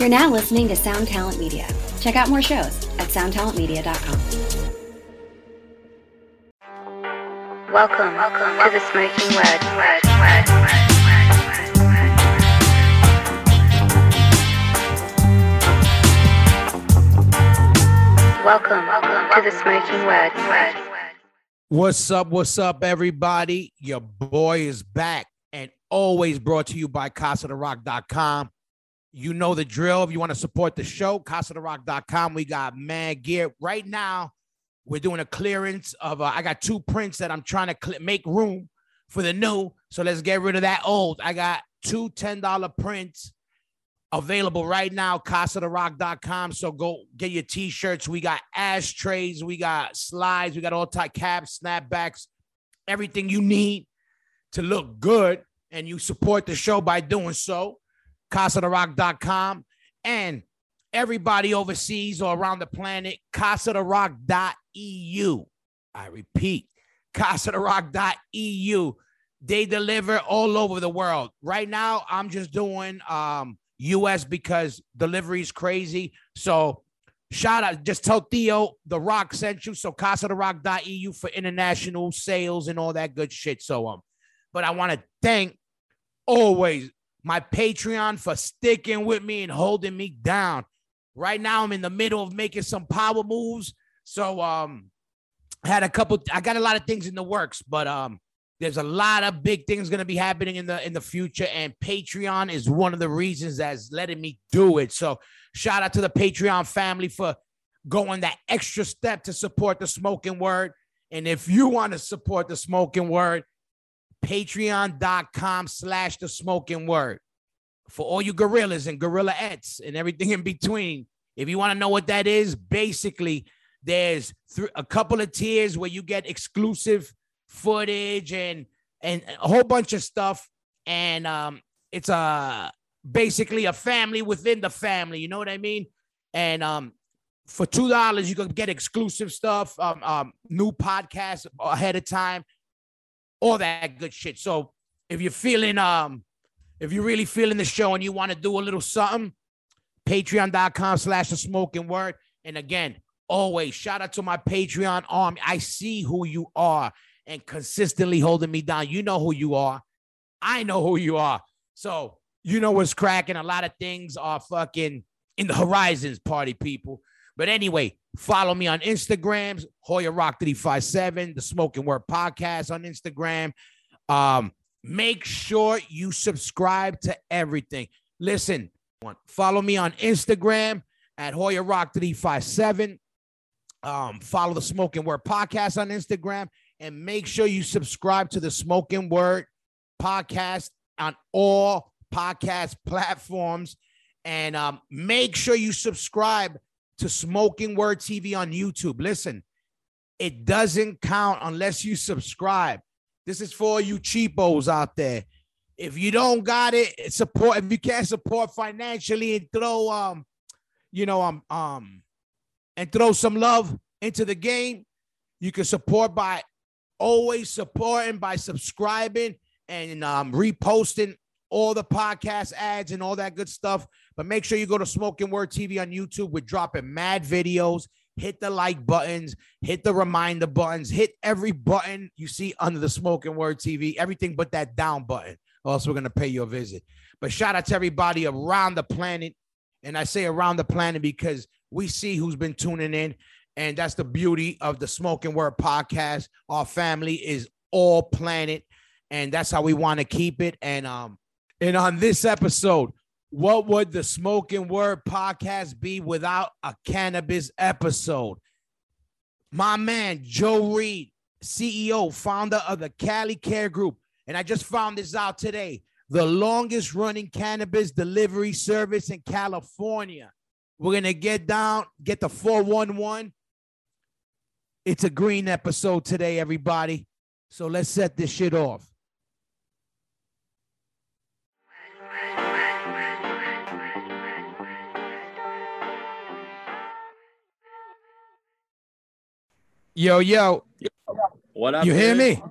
You're now listening to Sound Talent Media. Check out more shows at soundtalentmedia.com. Welcome, welcome to the Smokin Word. word, word, word, word, word. Welcome, welcome to the Smokin Word. word. What's up? What's up, everybody? Your boy is back and always brought to you by CasaDeRoc.com. You know the drill. If you want to support the show, CasaDeRoc.com. We got mad gear right now. We're doing a clearance of. Uh, I got two prints that I'm trying to cl- make room for the new. So let's get rid of that old. I got two $10 prints available right now, CasaDeRoc.com. So go get your t-shirts. We got ashtrays, we got slides, we got all type caps, snapbacks, everything you need to look good. And you support the show by doing so. CasaDeRoc.com. And everybody overseas or around the planet, CasaDeRoc.eu. I repeat, CasaDeRoc.eu. They deliver all over the world. Right now, I'm just doing um US because delivery is crazy. So shout out, just tell Theo the Rock sent you. So CasaDeRoc.eu for international sales and all that good shit. So um, but I want to thank always my Patreon for sticking with me and holding me down. Right now, I'm in the middle of making some power moves. So um, I had a couple, I got a lot of things in the works, but um, there's a lot of big things going to be happening in the in the future and patreon is one of the reasons that's letting me do it so shout out to the patreon family for going that extra step to support the smokin word and if you want to support the smokin word patreon.com slash the smokin word. For all you gorillas and gorilla ets and everything in between if you want to know what that is basically there's th- a couple of tiers where you get exclusive footage and and a whole bunch of stuff. And um it's a basically a family within the family you know what i mean? And um for two dollars you can get exclusive stuff um, um new podcasts ahead of time all that good shit so if you're feeling um if you're really feeling the show and you want to do a little something patreon.com slash the smokin word and again always shout out to my patreon army i see who you are and consistently holding me down. You know who you are. I know who you are. So you know what's cracking. A lot of things are fucking in the horizons, party people. But anyway, follow me on Instagrams, Hoya Roc 357, the Smokin Word Podcast on Instagram. Um, make sure you subscribe to everything. Listen, follow me on Instagram at Hoya Roc 357. Um, follow the Smokin Word Podcast on Instagram and make sure you subscribe to the Smokin Word podcast on all podcast platforms. And um, make sure you subscribe to Smokin Word TV on YouTube. Listen, it doesn't count unless you subscribe. This is for you cheapos out there. If you don't got it, support. If you can't support financially and throw um, you know um um, and throw some love into the game, you can support by always supporting by subscribing and um, reposting all the podcast ads and all that good stuff. But make sure you go to Smokin Word TV on YouTube. We're dropping mad videos. Hit the like buttons, hit the reminder buttons, hit every button you see under the Smokin Word TV, everything but that down button. Also, we're going to pay you a visit. But shout out to everybody around the planet. And I say around the planet because we see who's been tuning in. And that's the beauty of the Smokin Word podcast. Our family is all planet, and that's how we want to keep it. And um, and on this episode, what would the Smokin Word podcast be without a cannabis episode? My man Joe Reed, CEO, founder of the Cali Care Group, and I just found this out today. The longest running cannabis delivery service in California. We're gonna get down, get the 411 it's a green episode today, everybody. So let's set this shit off. Yo, yo. What up? You hear man?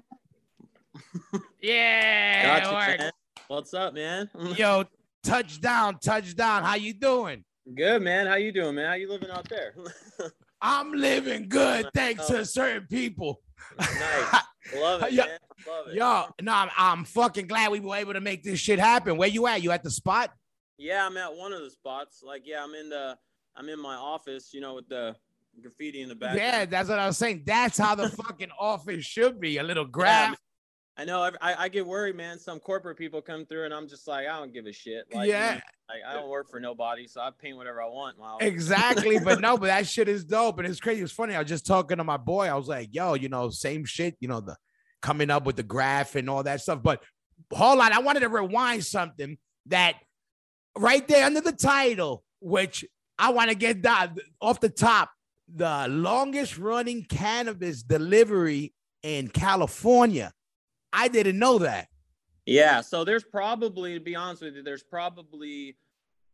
me? yeah. Gotcha, it What's up, man? Yo, touchdown, touchdown. How you doing? Good man. How you doing, man? How you living out there? I'm living good thanks to certain people. nice. Love it, Yeah. man. Love it. Yo, no, I'm, I'm fucking glad we were able to make this shit happen. Where you at? You at the spot? Yeah, I'm at one of the spots. Like, yeah, I'm in the I'm in my office, you know, with the graffiti in the back. Yeah, that's what I was saying. That's how the fucking office should be. A little Yeah, graph. I know. I, I get worried, man. Some corporate people come through, and I'm just like, I don't give a shit. Like, you Yeah. know, like I don't work for nobody, so I paint whatever I want. Exactly, but no, but that shit is dope, and it's crazy. It's funny. I was just talking to my boy. I was like, "Yo, you know, same shit. You know, the coming up with the graph and all that stuff." But hold on, I wanted to rewind something that right there under the title, which I want to get down off the top. The longest running cannabis delivery in California. I didn't know that. Yeah, so there's probably, to be honest with you, there's probably,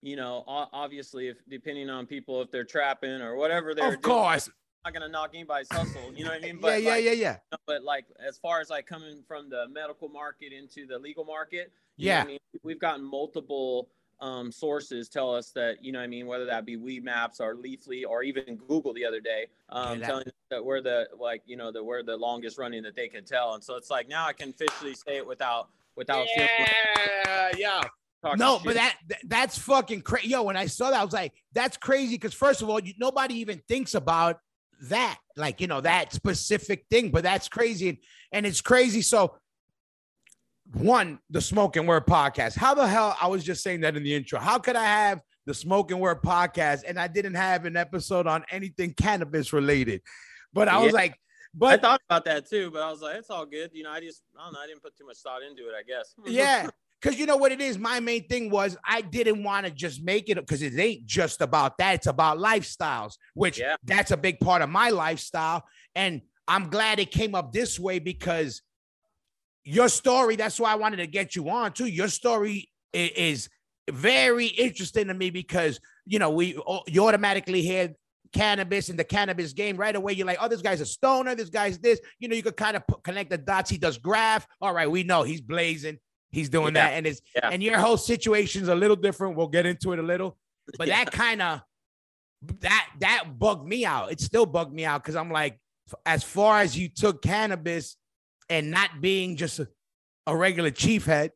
you know, obviously, if depending on people, if they're trapping or whatever they're Of course. not gonna knock anybody's hustle. You know what I mean? Yeah, But yeah, like, yeah, yeah. But like, as far as like coming from the medical market into the legal market, you know Yeah. I mean, we've gotten multiple um, sources tell us that you know what I mean, whether that be Weedmaps or Leafly or even Google the other day, um, that- telling us that we're the like you know that we're the longest running that they could tell, and so it's like now I can officially say it without without Yeah, yeah. talking No, shit. but that th- that's fucking crazy. Yo, when I saw that, I was like, that's crazy. Because first of all, you, nobody even thinks about that, like you know, that specific thing. But that's crazy, and, and it's crazy. So, one, the Smokin Word podcast. How the hell? I was just saying that in the intro. How could I have the Smokin Word podcast and I didn't have an episode on anything cannabis related? But I was Yeah. like, I thought about that too, but I was like, it's all good. You know, I just I don't know, I didn't put too much thought into it. I guess. yeah. Because you know what it is? My main thing was I didn't want to just make it because it ain't just about that. It's about lifestyles, which Yeah. that's a big part of my lifestyle. And I'm glad it came up this way because your story, that's why I wanted to get you on too. Your story is very interesting to me because, you know, we you automatically hear cannabis in the cannabis game right away. You're like, oh, this guy's a stoner. This guy's this. You know, you could kind of put, connect the dots. He does graph. All right, we know he's blazing. He's doing Yeah. that, and it's Yeah. and your whole situation's a little different. We'll get into it a little, but Yeah. that kind of that that bugged me out. It still bugged me out because I'm like, as far as you took cannabis and not being just a, a regular chief head.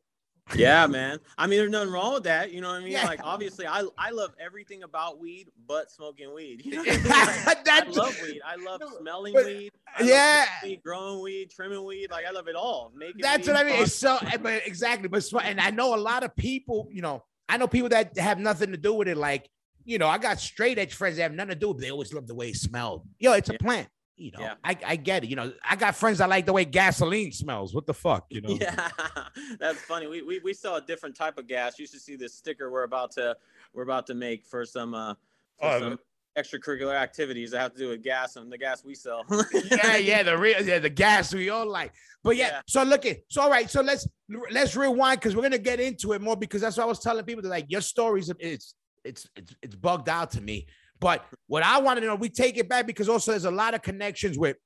yeah, man. I mean, there's nothing wrong with that. You know what I mean? Yeah. Like, obviously, I I love everything about weed, but smoking weed. You know I mean? Like, I love weed. I love smelling but- weed. I yeah. weed, growing weed, trimming weed. Like I love it all. Making That's weed, what I mean. fun. It's so, eh, but exactly. But and I know a lot of people. You know, I know people that have nothing to do with it. Like, you know, I got straight edge friends that have nothing to do with. it. They always love the way it smelled. Yo, it's a Yeah. plant. You know, Yeah. I, I get it. You know, I got friends that like the way gasoline smells. What the fuck, you know? Yeah, that's funny. We, we we sell a different type of gas. You should see this sticker we're about to we're about to make for some uh for Oh, some extracurricular activities that have to do with gas and the gas we sell. yeah, yeah, the real, yeah, the gas we all like. But yeah, Yeah. so look at so all right, so let's let's rewind because we're gonna get into it more because that's what I was telling people that like your stories it's it's it's it's bugged out to me. But what I want to know, we take it back because also there's a lot of connections with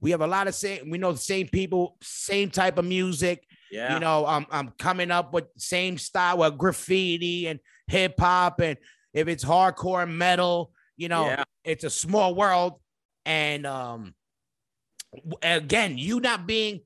we have a lot of same we know the same people, same type of music. yeah. You know, I'm I'm coming up with same style of graffiti and hip hop, and if it's hardcore metal, you know, Yeah. it's a small world. And um, again, you not being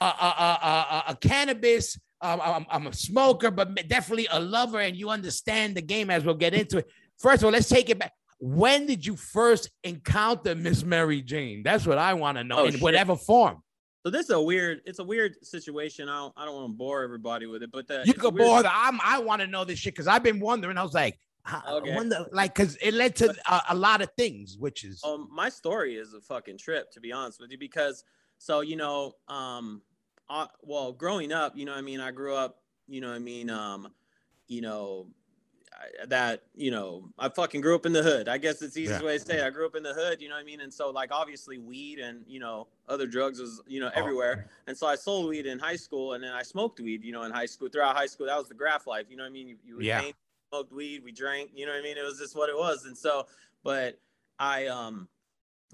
a a a, a, a cannabis. Um, I'm, I'm a smoker, but definitely a lover, and you understand the game as we'll get into it. First of all, let's take it back. When did you first encounter Miss Mary Jane? That's what I want to know Oh, in shit. whatever form. So this is a weird. It's a weird situation. I don't. I don't want to bore everybody with it, but the, You could bore the. I'm. I want to know this shit because I've been wondering. I was like, I Okay. wonder, like, because it led to a, a lot of things, which is Um, my story is a fucking trip, to be honest with you, because so you know, um, I, well, growing up, you know, what I mean, I grew up, you know, what I mean, um, you know, that you know, I fucking grew up in the hood. I guess it's the easiest Yeah. way to say. It. I grew up in the hood, you know what I mean, and so like obviously weed and you know other drugs was you know Oh, everywhere, and so I sold weed in high school, and then I smoked weed, you know, in high school. Throughout high school, that was the graph life, you know what I mean. You, you Yeah. paint, smoked weed, we drank, you know what I mean. It was just what it was, and so, but I um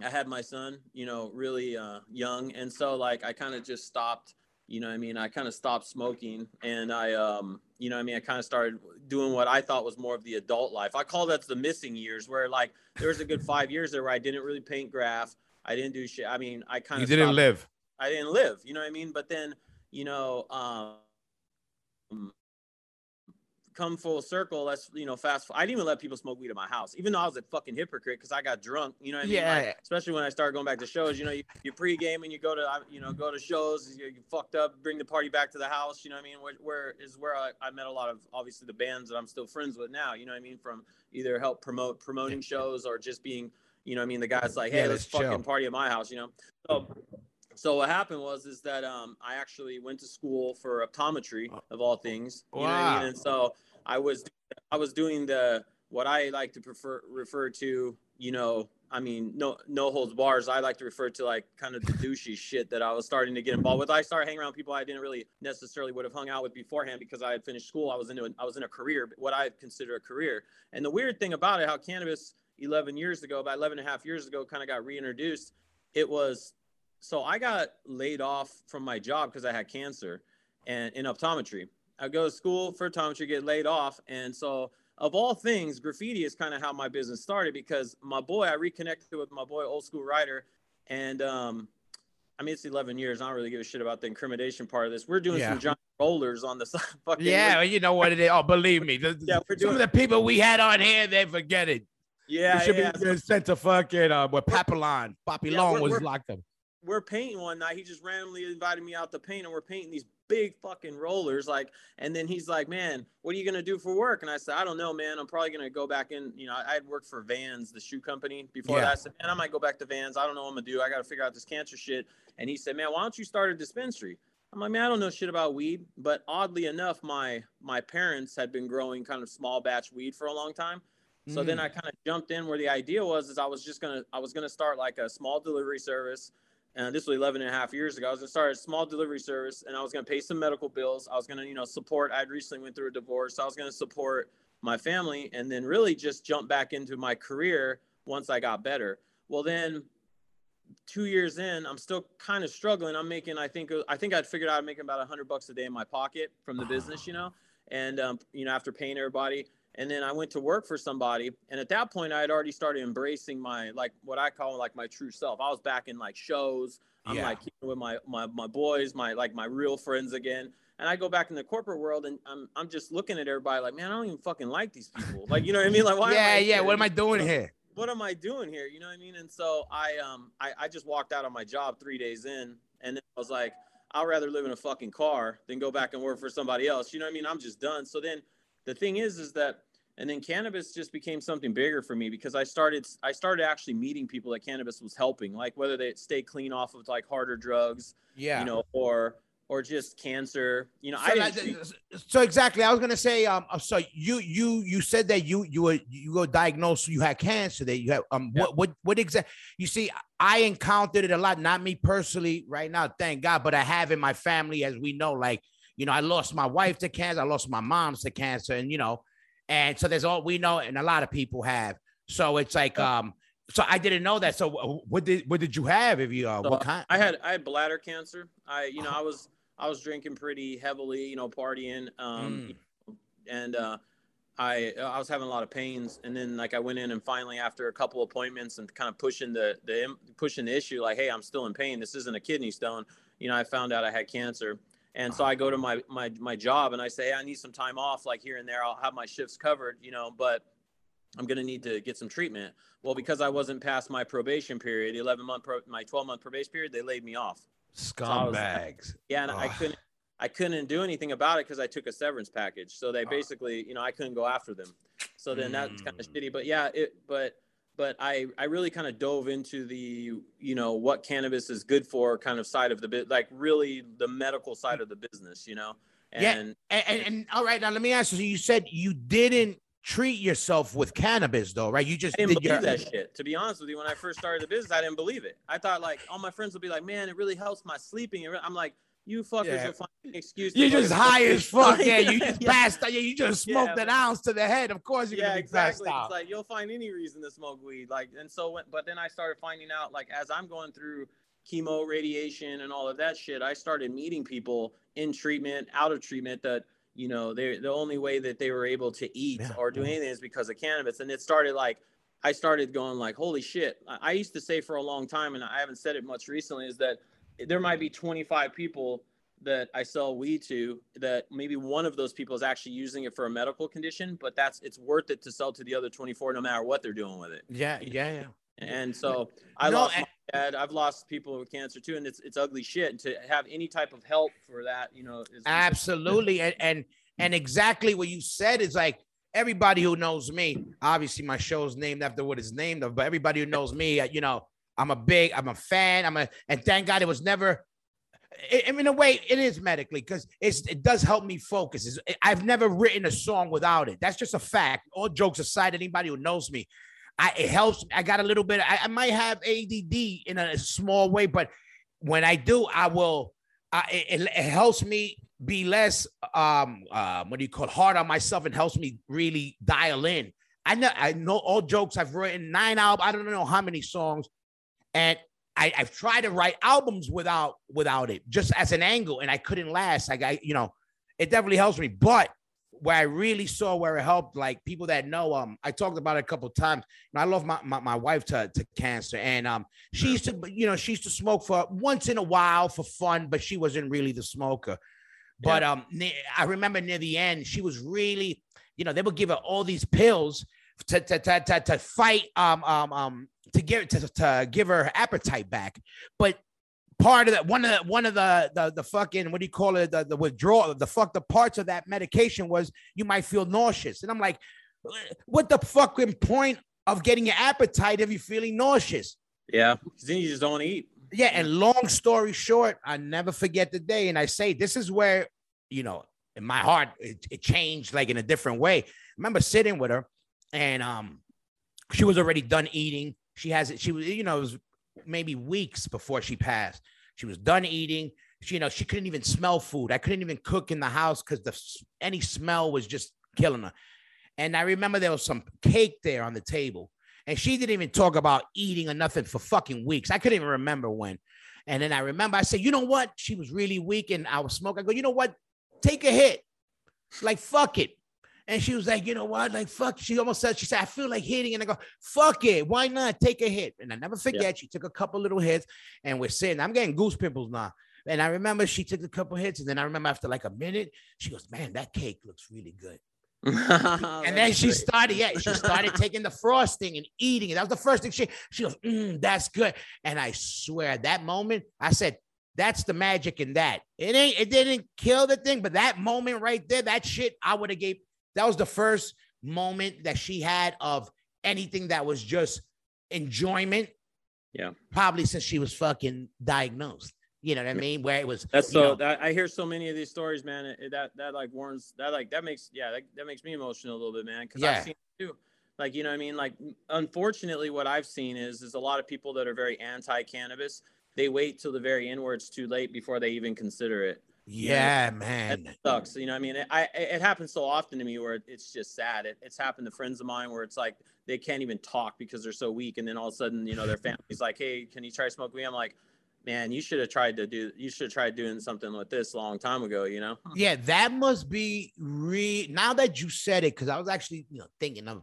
I had my son, you know, really uh, young, and so like I kind of just stopped you know what I mean, I kind of stopped smoking and I, um, you know what I mean, I kind of started doing what I thought was more of the adult life. I call that the missing years where like there was a good five years there where I didn't really paint graph. I didn't do shit. I mean, I kind of didn't live. I didn't live, you know what I mean? But then, you know, um, come full circle. Let's, you know, fast. I didn't even let people smoke weed at my house, even though I was a fucking hypocrite because I got drunk, you know what I mean? Yeah. Like, especially when I started going back to shows, you know, you, you pregame and you go to, you know, go to shows, you, you fucked up, bring the party back to the house, you know what I mean? Where, where is where I, I met a lot of, obviously, the bands that I'm still friends with now, you know what I mean? From either help promote promoting shows or just being, you know what I mean? The guy's like, hey, Yeah, let's chill. fucking party at my house, you know? So, so what happened was is that um, I actually went to school for optometry of all things. You know what I Wow. mean? And so I was I was doing the what I like to prefer refer to, you know, I mean, no no holds bars. I like to refer to like kind of the douchey shit that I was starting to get involved with. I started hanging around people I didn't really necessarily would have hung out with beforehand because I had finished school. I was into I was in a career, what I consider a career. And the weird thing about it, how cannabis 11 years ago, about 11 and a half years ago, kind of got reintroduced. It was so I got laid off from my job because I had cancer and in optometry. I go to school for optometry, get laid off. And so of all things, graffiti is kind of how my business started because my boy, I reconnected with my boy, old school writer. And um, I mean, it's 11 years. I don't really give a shit about the incrimination part of this. We're doing Yeah. some giant rollers on the side. Fucking Yeah, well, you know what it is. Oh, believe me. the- Yeah, we're some of the people we had on here, they forget it. yeah, They should yeah. be sent to fucking uh, where Papillon, Papillon we're- was locked up. we're painting one night. He just randomly invited me out to paint, and we're painting these big fucking rollers. Like, and then he's like, "Man, what are you gonna do for work?" And I said, "I don't know, man. I'm probably gonna go back in. You know, I had worked for Vans, the shoe company. Before Yeah. that, I said, man, I might go back to Vans. I don't know what I'm gonna do. I got to figure out this cancer shit." And he said, "Man, why don't you start a dispensary?" I'm like, man, I don't know shit about weed, but oddly enough, my my parents had been growing kind of small batch weed for a long time. So then Mm. I kind of jumped in where the idea was is I was just gonna I was gonna start like a small delivery service, and this was 11 and a half years ago. I was gonna start a small delivery service, and I was gonna pay some medical bills. I was gonna you know support. I'd recently went through a divorce, so I was gonna support my family, and then really just jump back into my career once I got better. Well, then two years in, I'm still kind of struggling. I'm making, I think, I think I'd figured out I'm making about a hundred bucks a day in my pocket from the business, you know, and um, you know, after paying everybody. And then I went to work for somebody, and at that point, I had already started embracing my like what I call like my true self. I was back in like shows. I'm Yeah. like with my my my boys, my like my real friends again. And I go back in the corporate world, and I'm I'm just looking at everybody like, man, I don't even fucking like these people. Like, you know what I mean? Like, why? am yeah, I yeah. here? What am I doing here? what am I doing here? You know what I mean? And so I um I, I just walked out on my job three days in and then I was like, I'd rather live in a fucking car than go back and work for somebody else. You know what I mean? I'm just done. So then the thing is is that and then cannabis just became something bigger for me because I started I started actually meeting people that cannabis was helping, like whether they stay clean off of like harder drugs, Yeah. you know, or or just cancer. You know, so, I didn't so exactly, I was gonna say, um, uh, so you you you said that you you were you were diagnosed, you had cancer, that you have um, Yeah. what what what exact? You see, I encountered it a lot, not me personally, right now, thank God, but I have in my family, as we know, like you know, I lost my wife to cancer, I lost my mom to cancer, and you know, and so there's all we know, and a lot of people have. So it's like, um, so I didn't know that. So what did what did you have? If you uh, So, what kind? I had I had bladder cancer. I you know I was I was drinking pretty heavily, you know, partying, um, Mm. and uh, I I was having a lot of pains. And then like I went in and finally after a couple appointments and kind of pushing the the pushing the issue, like hey, I'm still in pain. This isn't a kidney stone. You know, I found out I had cancer. And so I go to my my my job and I say I need some time off, like here and there. I'll have my shifts covered, you know, but I'm gonna need to get some treatment. Well, because I wasn't past my probation period, 11 month, pro, my 12 month probation period, they laid me off. Scumbags. Yeah, and I couldn't, I couldn't do anything about it because I took a severance package. So they basically, you know, I couldn't go after them. So then that's kind of Mm. shitty. But yeah, it, but, but I, I really kind of dove into the, you know, what cannabis is good for kind of side of the bit, like really the medical side of the business, you know. Yeah, And And, and, and all right, now let me ask you. So you said you didn't treat yourself with cannabis, though, right? You just I didn't did your. believe that shit. To be honest with you, when I first started the business, I didn't believe it. I thought like all my friends would be like, "Man, it really helps my sleeping." It re-" I'm like, "You fuckers Yeah. will find an excuse." to You're just high as fuck. Yeah, you just Yeah. passed out. Yeah, you just Yeah, smoked an ounce to the head. Of course, you're yeah, gonna be passed exactly. out. It's like you'll find any reason to smoke weed. Like, and so, when, but then I started finding out, like, as I'm going through chemo, radiation, and all of that shit, I started meeting people in treatment, out of treatment that you know they the only way that they were able to eat Yeah. or do anything is because of cannabis, and it started like. I started going like, holy shit. I used to say for a long time, and I haven't said it much recently, is that there might be 25 people that I sell weed to that maybe one of those people is actually using it for a medical condition, but that's it's worth it to sell to the other 24 no matter what they're doing with it. Yeah, yeah, yeah. And so I No, lost my dad. I've lost people with cancer too, and it's it's ugly shit. And to have any type of help for that, you know, is Absolutely. And and and exactly what you said is like everybody who knows me, obviously my show's named after what it's named of, but everybody who knows me, you know, I'm a big, I'm a fan. I'm a, and thank God it was never. I I in a way, it is medically because it does help me focus. It's, I've never written a song without it. That's just a fact. All jokes aside, anybody who knows me, I it helps. I got a little bit. I, I might have ADD in a small way, but when I do, I will. Uh, it, it helps me be less um uh, what do you call it, hard on myself and helps me really dial in. I know I know all jokes. I've written nine albums. I don't know how many songs, and I, I've tried to write albums without without it, just as an angle, and I couldn't last. Like I, you know, it definitely helps me. But where I really saw where it helped, like people that know, um, I talked about it a couple times. And I lost my, my my wife to, to cancer, and um, she used to, you know, she used to smoke for once in a while for fun, but she wasn't really the smoker. But um, I remember near the end, she was really, you know, they would give her all these pills to to to to, to fight um um um to give to, to give her appetite back. But part of that one of the one of the the, the fucking what do you call it the, the withdrawal the fuck the parts of that medication was you might feel nauseous and i'm like what the fucking point of getting your appetite if you're feeling nauseous yeah. 'Cause Then you just don't eat. yeah and long story short i never forget the day and i say this is where you know in my heart it, it changed like in a different way I remember sitting with her and um she was already done eating she has it she was you know it was maybe weeks before she passed she was done eating she, you know she couldn't even smell food i couldn't even cook in the house because the any smell was just killing her and i remember there was some cake there on the table and she didn't even talk about eating or nothing for fucking weeks. I couldn't even remember when. And then I remember I said, you know what? She was really weak and I was smoking. I go, you know what? Take a hit. Like, fuck it. And she was like, you know what? Like, fuck. She almost said, she said, I feel like hitting. And I go, fuck it. Why not? Take a hit. And I never forget, she took a couple little hits and we're sitting. I'm getting goose pimples now. And I remember she took a couple hits. And then I remember after like a minute, she goes, man, that cake looks really good. And then she started, yeah, she started taking the frosting and eating it. That was the first thing she she goes, mm, that's good. And I swear at that moment, I said, that's the magic in that. It ain't, it didn't kill the thing, but that moment right there, that shit, I would have gave that was the first moment that she had of anything that was just enjoyment. Yeah. Probably since she was fucking diagnosed. You know what I mean? Where it was That's so. That, I hear so many of these stories, man. It, that that like warns. That like that makes yeah. That, that makes me emotional a little bit, man. Because Yeah. I've seen it too. Like you know, what I mean, like unfortunately, what I've seen is is a lot of people that are very anti-cannabis. They wait till the very end where it's too late before they even consider it. Yeah, That man. sucks. You know, what I mean, it, I it happens so often to me where it's just sad. It, it's happened to friends of mine where it's like they can't even talk because they're so weak, and then all of a sudden, you know, their family's like, "Hey, can you try smoke weed?" I'm like, "Man, you should have tried to do. You should have tried doing something like this a long time ago." You know? Yeah, that must be re now that you said it, because I was actually, you know, thinking of,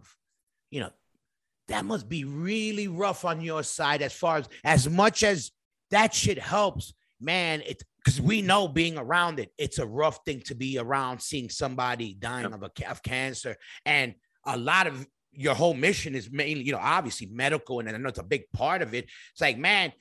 you know, that must be really rough on your side as far as as much as that shit helps, man. It because we know being around it, it's a rough thing to be around seeing somebody dying of a of cancer, and a lot of your whole mission is mainly, you know, obviously medical, and I know it's a big part of it. It's like, man,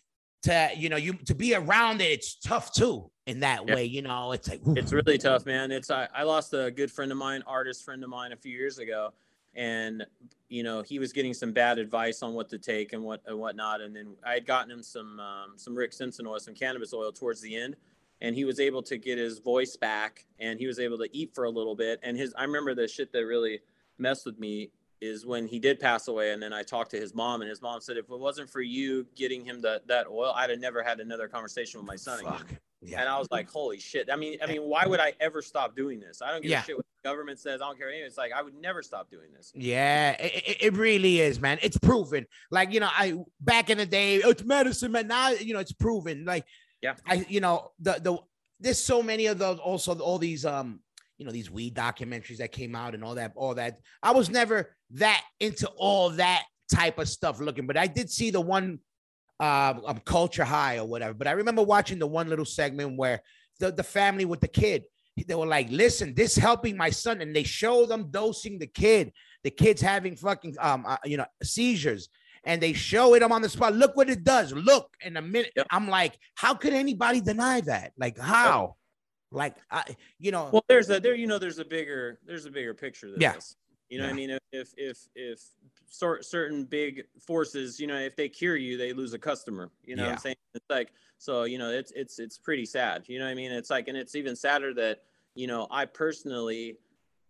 to you know, you to be around it, it's tough too in that Yeah. way. You know, it's like ooh. It's really tough, man. It's I, I lost a good friend of mine, artist friend of mine, a few years ago, and you know he was getting some bad advice on what to take and what and whatnot. And then I had gotten him some um, some Rick Simpson oil, some cannabis oil towards the end, and he was able to get his voice back, and he was able to eat for a little bit. And his I remember the shit that really messed with me is when he did pass away, and then I talked to his mom, and his mom said if it wasn't for you getting him that that oil, I'd have never had another conversation with my son again. Fuck. Yeah. And I was like, holy shit. I mean, I mean, why would I ever stop doing this? I don't give Yeah. a shit what the government says I don't care. Anyway, it's like I would never stop doing this. Yeah, it, it- really is, man. It's proven. Like you know, I back in the day, it's medicine, man. Now you know it's proven. Like Yeah. I you know the the there's so many of those. Also, all these um you know these weed documentaries that came out and all that all that. I was never that into all that type of stuff looking, but I did see the one uh, um, culture high or whatever. But I remember watching the one little segment where the, the family with the kid, they were like, listen, this helping my son. And they show them dosing the kid. The kid's having fucking um, uh, you know, seizures. And they show it I'm on the spot. Look what it does. Look in a minute. Yep. I'm like, how could anybody deny that? Like, how? Like, I, you know, Well, there's a there, you know, there's a bigger there's a bigger picture than Yeah. this. You know what I mean? If if if sort certain big forces, you know, if they cure you, they lose a customer. You know what Yeah. I'm saying? It's like so, you know, it's it's it's pretty sad. You know what I mean? It's like and it's even sadder that, you know, I personally,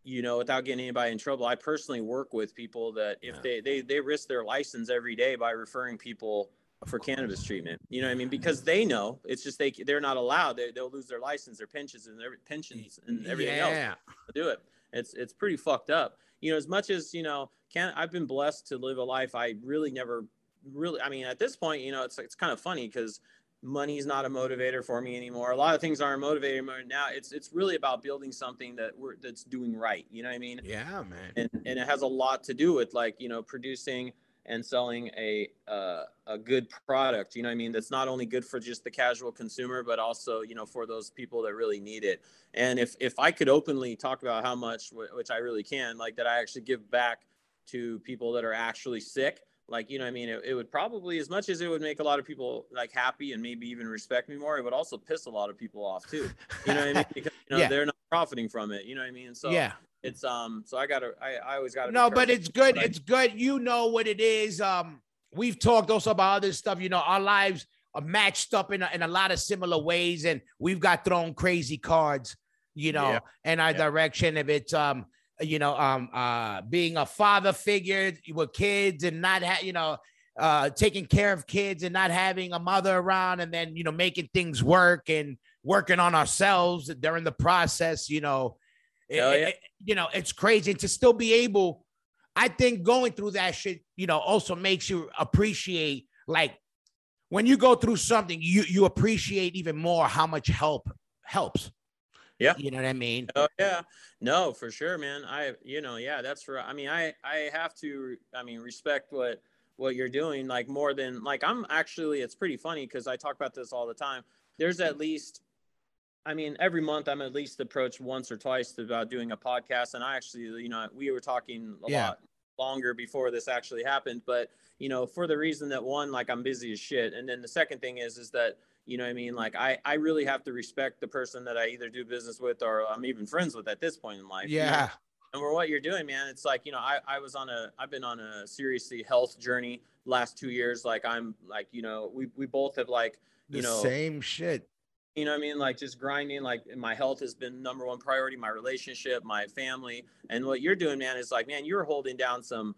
you know, without getting anybody in trouble, I personally work with people that if Yeah. they they they risk their license every day by referring people for cannabis treatment. You know what I mean? Mm-hmm. Because they know it's just they they're not allowed. They they'll lose their license, their pensions, and their pensions and everything else yeah. to do it. It's it's pretty fucked up. You know, as much as you know, can I've been blessed to live a life I really never really. I mean, at this point, you know, it's it's kind of funny because money's not a motivator for me anymore. A lot of things aren't motivating me now. It's it's really about building something that we're that's doing right. You know what I mean? Yeah, man. and, and it has a lot to do with like you know producing and selling a uh, a good product you know what i mean that's not only good for just the casual consumer but also you know for those people that really need it and if if i could openly talk about how much which i really can like that i actually give back to people that are actually sick like you know what i mean it, it would probably as much as it would make a lot of people like happy and maybe even respect me more it would also piss a lot of people off too you know what i mean because you know Yeah. they're not profiting from it you know what i mean so yeah. it's um so i gotta i, I always gotta No, but it's good. It's good. You know what it is. Um, we've talked also about other stuff. You know, our lives are matched up in a, in a lot of similar ways, and we've got thrown crazy cards. You know, Yeah. in our Yeah. direction. If it's um, you know, um, uh, being a father figure with kids and not ha- you know, uh, taking care of kids and not having a mother around, and then you know, making things work and working on ourselves during the process. You know, it- yeah. it- you know, it's crazy and to still be able. I think going through that shit, you know, also makes you appreciate like when you go through something, you you appreciate even more how much help helps. Yeah. You know what I mean? Oh yeah, no, for sure, man. I, you know, yeah, that's for. I mean, I, I have to. I mean, respect what what you're doing, like more than like I'm actually. It's pretty funny because I talk about this all the time. There's at least, I mean, every month I'm at least approached once or twice about uh, doing a podcast, and I actually, you know, we were talking a Yeah. lot longer before this actually happened, but you know, for the reason that one, like I'm busy as shit, and then the second thing is, is that you know what I mean? Like I, I really have to respect the person that I either do business with or I'm even friends with at this point in life. you know? Yeah. And for what you're doing, man, it's like, you know, I, I was on a, I've been on a seriously health journey last two years. Like I'm like, you know, we, we both have like, The you know, same shit. you know what I mean? Like just grinding, like my health has been number one priority, my relationship, my family. And what you're doing, man, is like, man, you're holding down some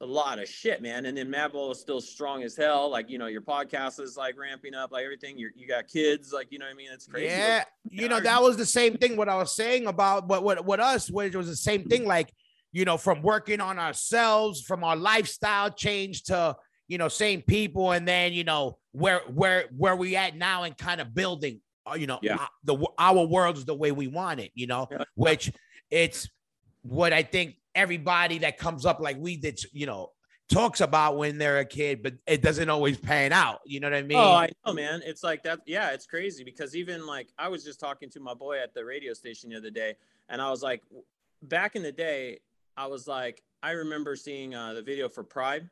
a lot of shit, man. And then Madball is still strong as hell. Like, you know, your podcast is like ramping up, like everything. You're, you got kids, like, you know what I mean? It's crazy. Yeah, you know that was the same thing. What I was saying about what what what us, which was the same thing. Like you know, from working on ourselves, from our lifestyle change to you know same people, and then you know where where where we at now and kind of building. Uh, you know, Yeah. uh, the our world is the way we want it. You know, Yeah. which it's what I think everybody that comes up like we did. You know. Talks about when they're a kid, but it doesn't always pan out. You know what I mean? Oh, I know, man. It's like that. Yeah, it's crazy because even like I was just talking to my boy at the radio station the other day, and I was like, back in the day, I was like, I remember seeing uh, the video for Pride,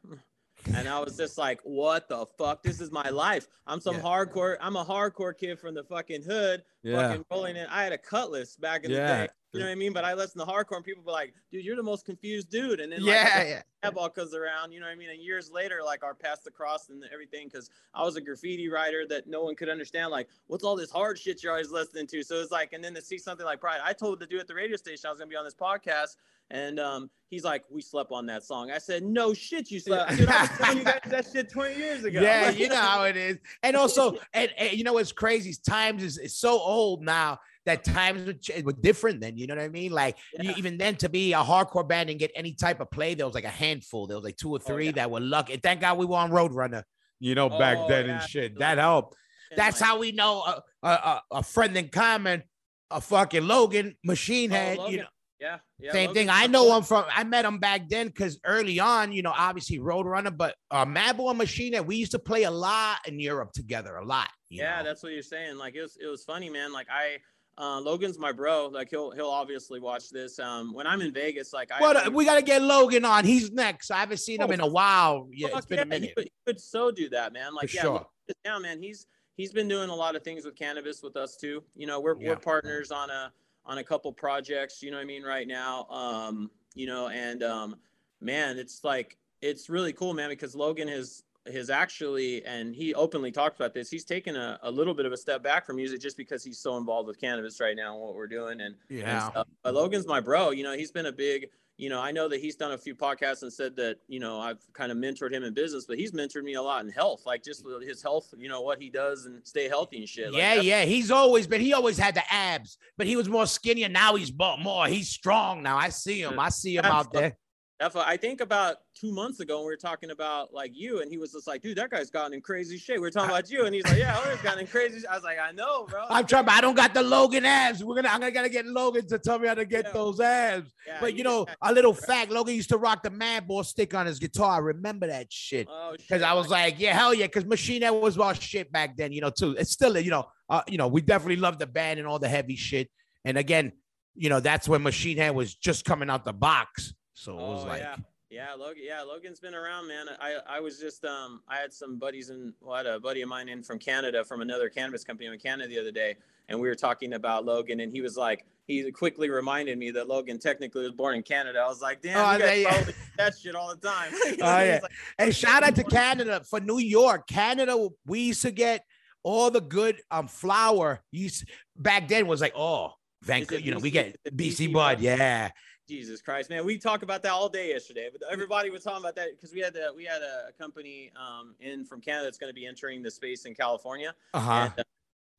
and I was just like, what the fuck? This is my life. I'm some Yeah. hardcore. I'm a hardcore kid from the fucking hood, fucking rolling in. I had a cutlass back in Yeah. the day. You know what I mean? But I listen to hardcore, and people be like, "Dude, you're the most confused dude." And then like, yeah, yeah. Madball comes around, you know what I mean? And years later, like our paths across and everything, because I was a graffiti writer that no one could understand. Like, what's all this hard shit you're always listening to? So it's like, and then to see something like Pride, I told the dude at the radio station I was gonna be on this podcast, and um, he's like, "We slept on that song." I said, "No shit, you slept." Dude, I was telling you guys that shit 20 years ago. Yeah, Like, you know how it is. And also, and, and you know what's crazy? Times is, is so old now that times were, were different then. You know what I mean? Like you, even then to be a hardcore band and get any type of play, there was like a handful. There was like two or three yeah. that were lucky. Thank God we were on Roadrunner, you know, back Oh, then yeah, and shit. absolutely. That helped. And, That's like, how we know a, a, a, friend in common, a fucking Logan Machine oh, Head. you know, Yeah. yeah same thing. I know him from. I met him back then because early on, you know, obviously Roadrunner, but uh, Madball Machine Head, we used to play a lot in Europe together, a lot. you Yeah, know? that's what you're saying. Like it was, it was funny, man. Like I, uh, Logan's my bro. Like he'll, he'll obviously watch this. Um, when I'm in Vegas, like I, Well, we got to get Logan on. He's next. I haven't seen him Oh, in a while. Yeah, it's been a yeah, minute. He could, he could so do that, man. Like, For yeah, sure. down, man. He's he's been doing a lot of things with cannabis with us too. You know, we're Yeah. we're partners on a on a couple projects. You know what I mean? Right now, um, you know, and um, man, it's like it's really cool, man, because Logan has has actually and he openly talks about this he's taken a, a little bit of a step back from music just because he's so involved with cannabis right now and what we're doing and and Yeah. stuff. But Logan's my bro. You know, he's been a big. You know, I know that he's done a few podcasts and said that you know I've kind of mentored him in business, but he's mentored me a lot in health, like just his health. You know what he does and stay healthy and shit. Like, yeah, yeah. He's always been. He always had the abs, but he was more skinny, and now he's more. He's strong now. I see him. I see him out there. That's I think about two months ago when we were talking about like you, and he was just like, "Dude, that guy's gotten in crazy shape." We were talking about you, and he's like, "Yeah, Owen's gotten in crazy." sh-" I was like, "I know, bro." I'm trying, but I don't got the Logan abs. We're gonna. I'm gonna gotta get Logan to tell me how to get Yeah. those abs. Yeah, But you know, a little fact. Logan used to rock the Madball stick on his guitar. I remember that shit. oh, Because shit, I was like, yeah, hell yeah, because Machine Head was all shit back then, you know, too. It's still, you know, uh, you know, we definitely love the band and all the heavy shit. And again, you know, that's when Machine Head was just coming out the box. So it was Oh, like, yeah. Yeah, Logan. Yeah, Logan's been around, man. I I was just um I had some buddies in well, I had a buddy of mine in from Canada from another cannabis company in Canada the other day, and we were talking about Logan, and he was like, he quickly reminded me that Logan technically was born in Canada. I was like, damn, Oh, you guys yeah. probably that shit all the time. You Oh, yeah. like, and shout out to Canada for New York. Canada, we used to get all the good um flour. Used back then was like, oh, Vancouver, you know, we get BC BC Bud, Bud? yeah. Jesus Christ, man, we talk about that all day yesterday. But everybody was talking about that because we had a, we had a company um in from Canada that's going to be entering the space in California. Uh-huh. and, uh,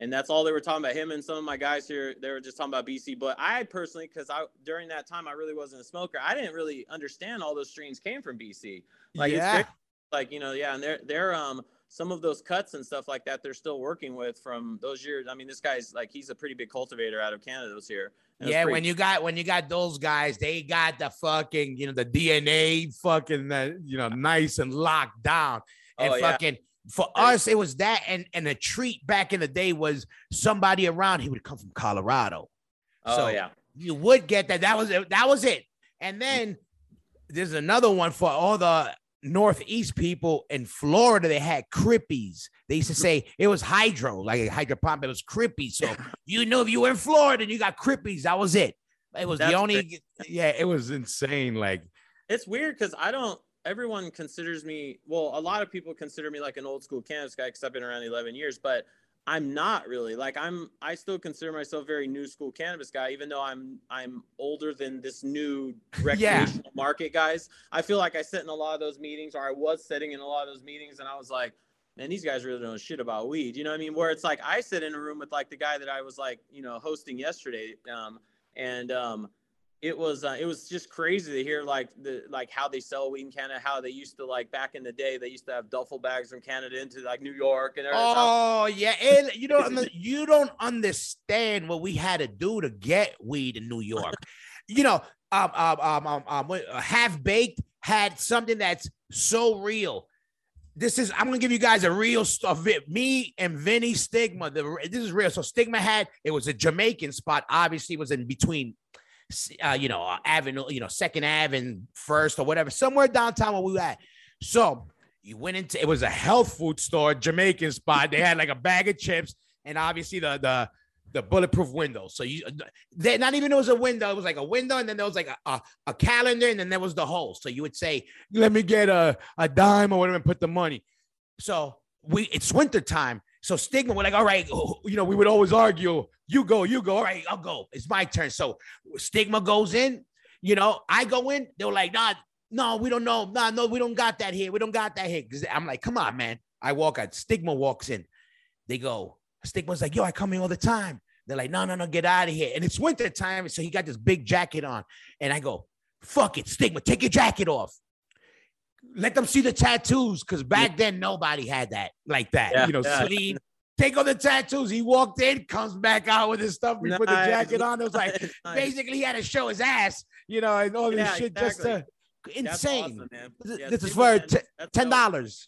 and that's all they were talking about. Him and some of my guys here, they were just talking about BC. But I personally, because I during that time I really wasn't a smoker, I didn't really understand all those strains came from BC. Like it's yeah. great, like you know, yeah, and they're they're um some of those cuts and stuff like that they're still working with from those years. I mean, this guy's like he's a pretty big cultivator out of Canada this year. And it was Yeah, pretty- when you got when you got those guys, they got the fucking you know the DNA fucking uh, you know nice and locked down, and Oh, yeah. fucking for us it was that, and and a treat back in the day was somebody around. He would come from Colorado, oh so- yeah, you would get that. That was it. That was it. And then there's another one for all the Northeast people in Florida. They had crippies. They used to say it was hydro, like a hydro pump. It was crippy. So you knew if you were in Florida and you got crippies, that was it. It was the That's only. Yeah, it was insane. Like it's weird because I don't. Everyone considers me. Well, a lot of people consider me like an old school cannabis guy because I've been around 11 years, but I'm not really. Like I'm. I still consider myself very new school cannabis guy, even though I'm. I'm older than this new recreational market guys. I feel like I sit in a lot of those meetings, or I was sitting in a lot of those meetings, and I was like. Man, these guys really don't know shit about weed. You know what I mean? Where it's like I sit in a room with like the guy that I was like, you know, hosting yesterday. Um, and um, it was uh, it was just crazy to hear like the like how they sell weed in Canada, how they used to like back in the day they used to have duffel bags from Canada into like New York and everything. Oh yeah, and you don't you don't understand what we had to do to get weed in New York. you know, um, um, um, um, um uh, half baked had something that's so real. This is I'm gonna give you guys a real stuff. Me and Vinny Stigma. The, this is real. So Stigma had it was a Jamaican spot. Obviously, it was in between. Uh, you know, uh, Avenue, you know, Second Ave and First or whatever, somewhere downtown where we were at. So you went into it was a health food store, Jamaican spot. They had like a bag of chips and obviously the the the bulletproof window. So you they not even it was a window, it was like a window, and then there was like a, a, a calendar, and then there was the hole. So you would say, Let me get a, a dime or whatever and put the money. So we it's winter time. So stigma, we're like, all right, you know, we would always argue, you go, you go, all right, I'll go. It's my turn. So stigma goes in, you know, I go in, they were like, nah, no, we don't know. Nah, no, we don't got that here. We don't got that here. 'Cause I'm like, come on, man. I walk out, stigma walks in. They go, Stigma's like, yo, I come here all the time. They're like, no, no, no, get out of here. And it's winter time. So he got this big jacket on. And I go, fuck it, stigma, take your jacket off. Let them see the tattoos. Cause back then nobody had that like that. Yeah, you know, yeah. sleeve. Take off the tattoos. He walked in, comes back out with his stuff. We put the jacket on. It was like nice. basically he had to show his ass, you know, and all this Yeah, shit just to insane. awesome, Yeah, this is for Center, t- that's Ten dollars.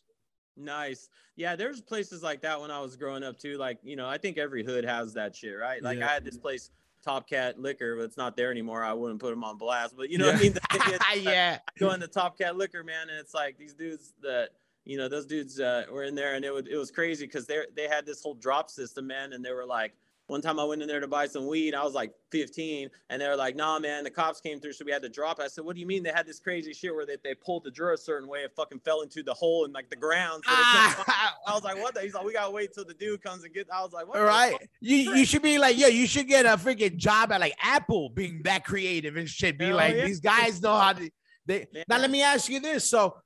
Nice. Yeah, there's places like that when I was growing up too. Like, you know, I think every hood has that shit, right? Like Yeah. I had this place, Top Cat Liquor, but it's not there anymore. I wouldn't put them on blast. But you know what I mean? Yeah. go into Top Cat Liquor, man, and it's like these dudes that you know, those dudes uh, were in there, and it was it was crazy because they they had this whole drop system, man, and they were like. One time I went in there to buy some weed. I was like 15, and they were like, "Nah, man, the cops came through, so we had to drop." it." I said, "What do you mean?" They had this crazy shit where they, they pulled the drawer a certain way, it fucking fell into the hole in like the ground. So they couldn't find- Ah, I was like, "What?" The? He's like, "We gotta wait till the dude comes and get." I was like, "What?" all right. You you should be like, yeah, you should get a freaking job at like Apple being that creative and shit. Be Hell like, yeah. these guys know how to they now let me ask you this. So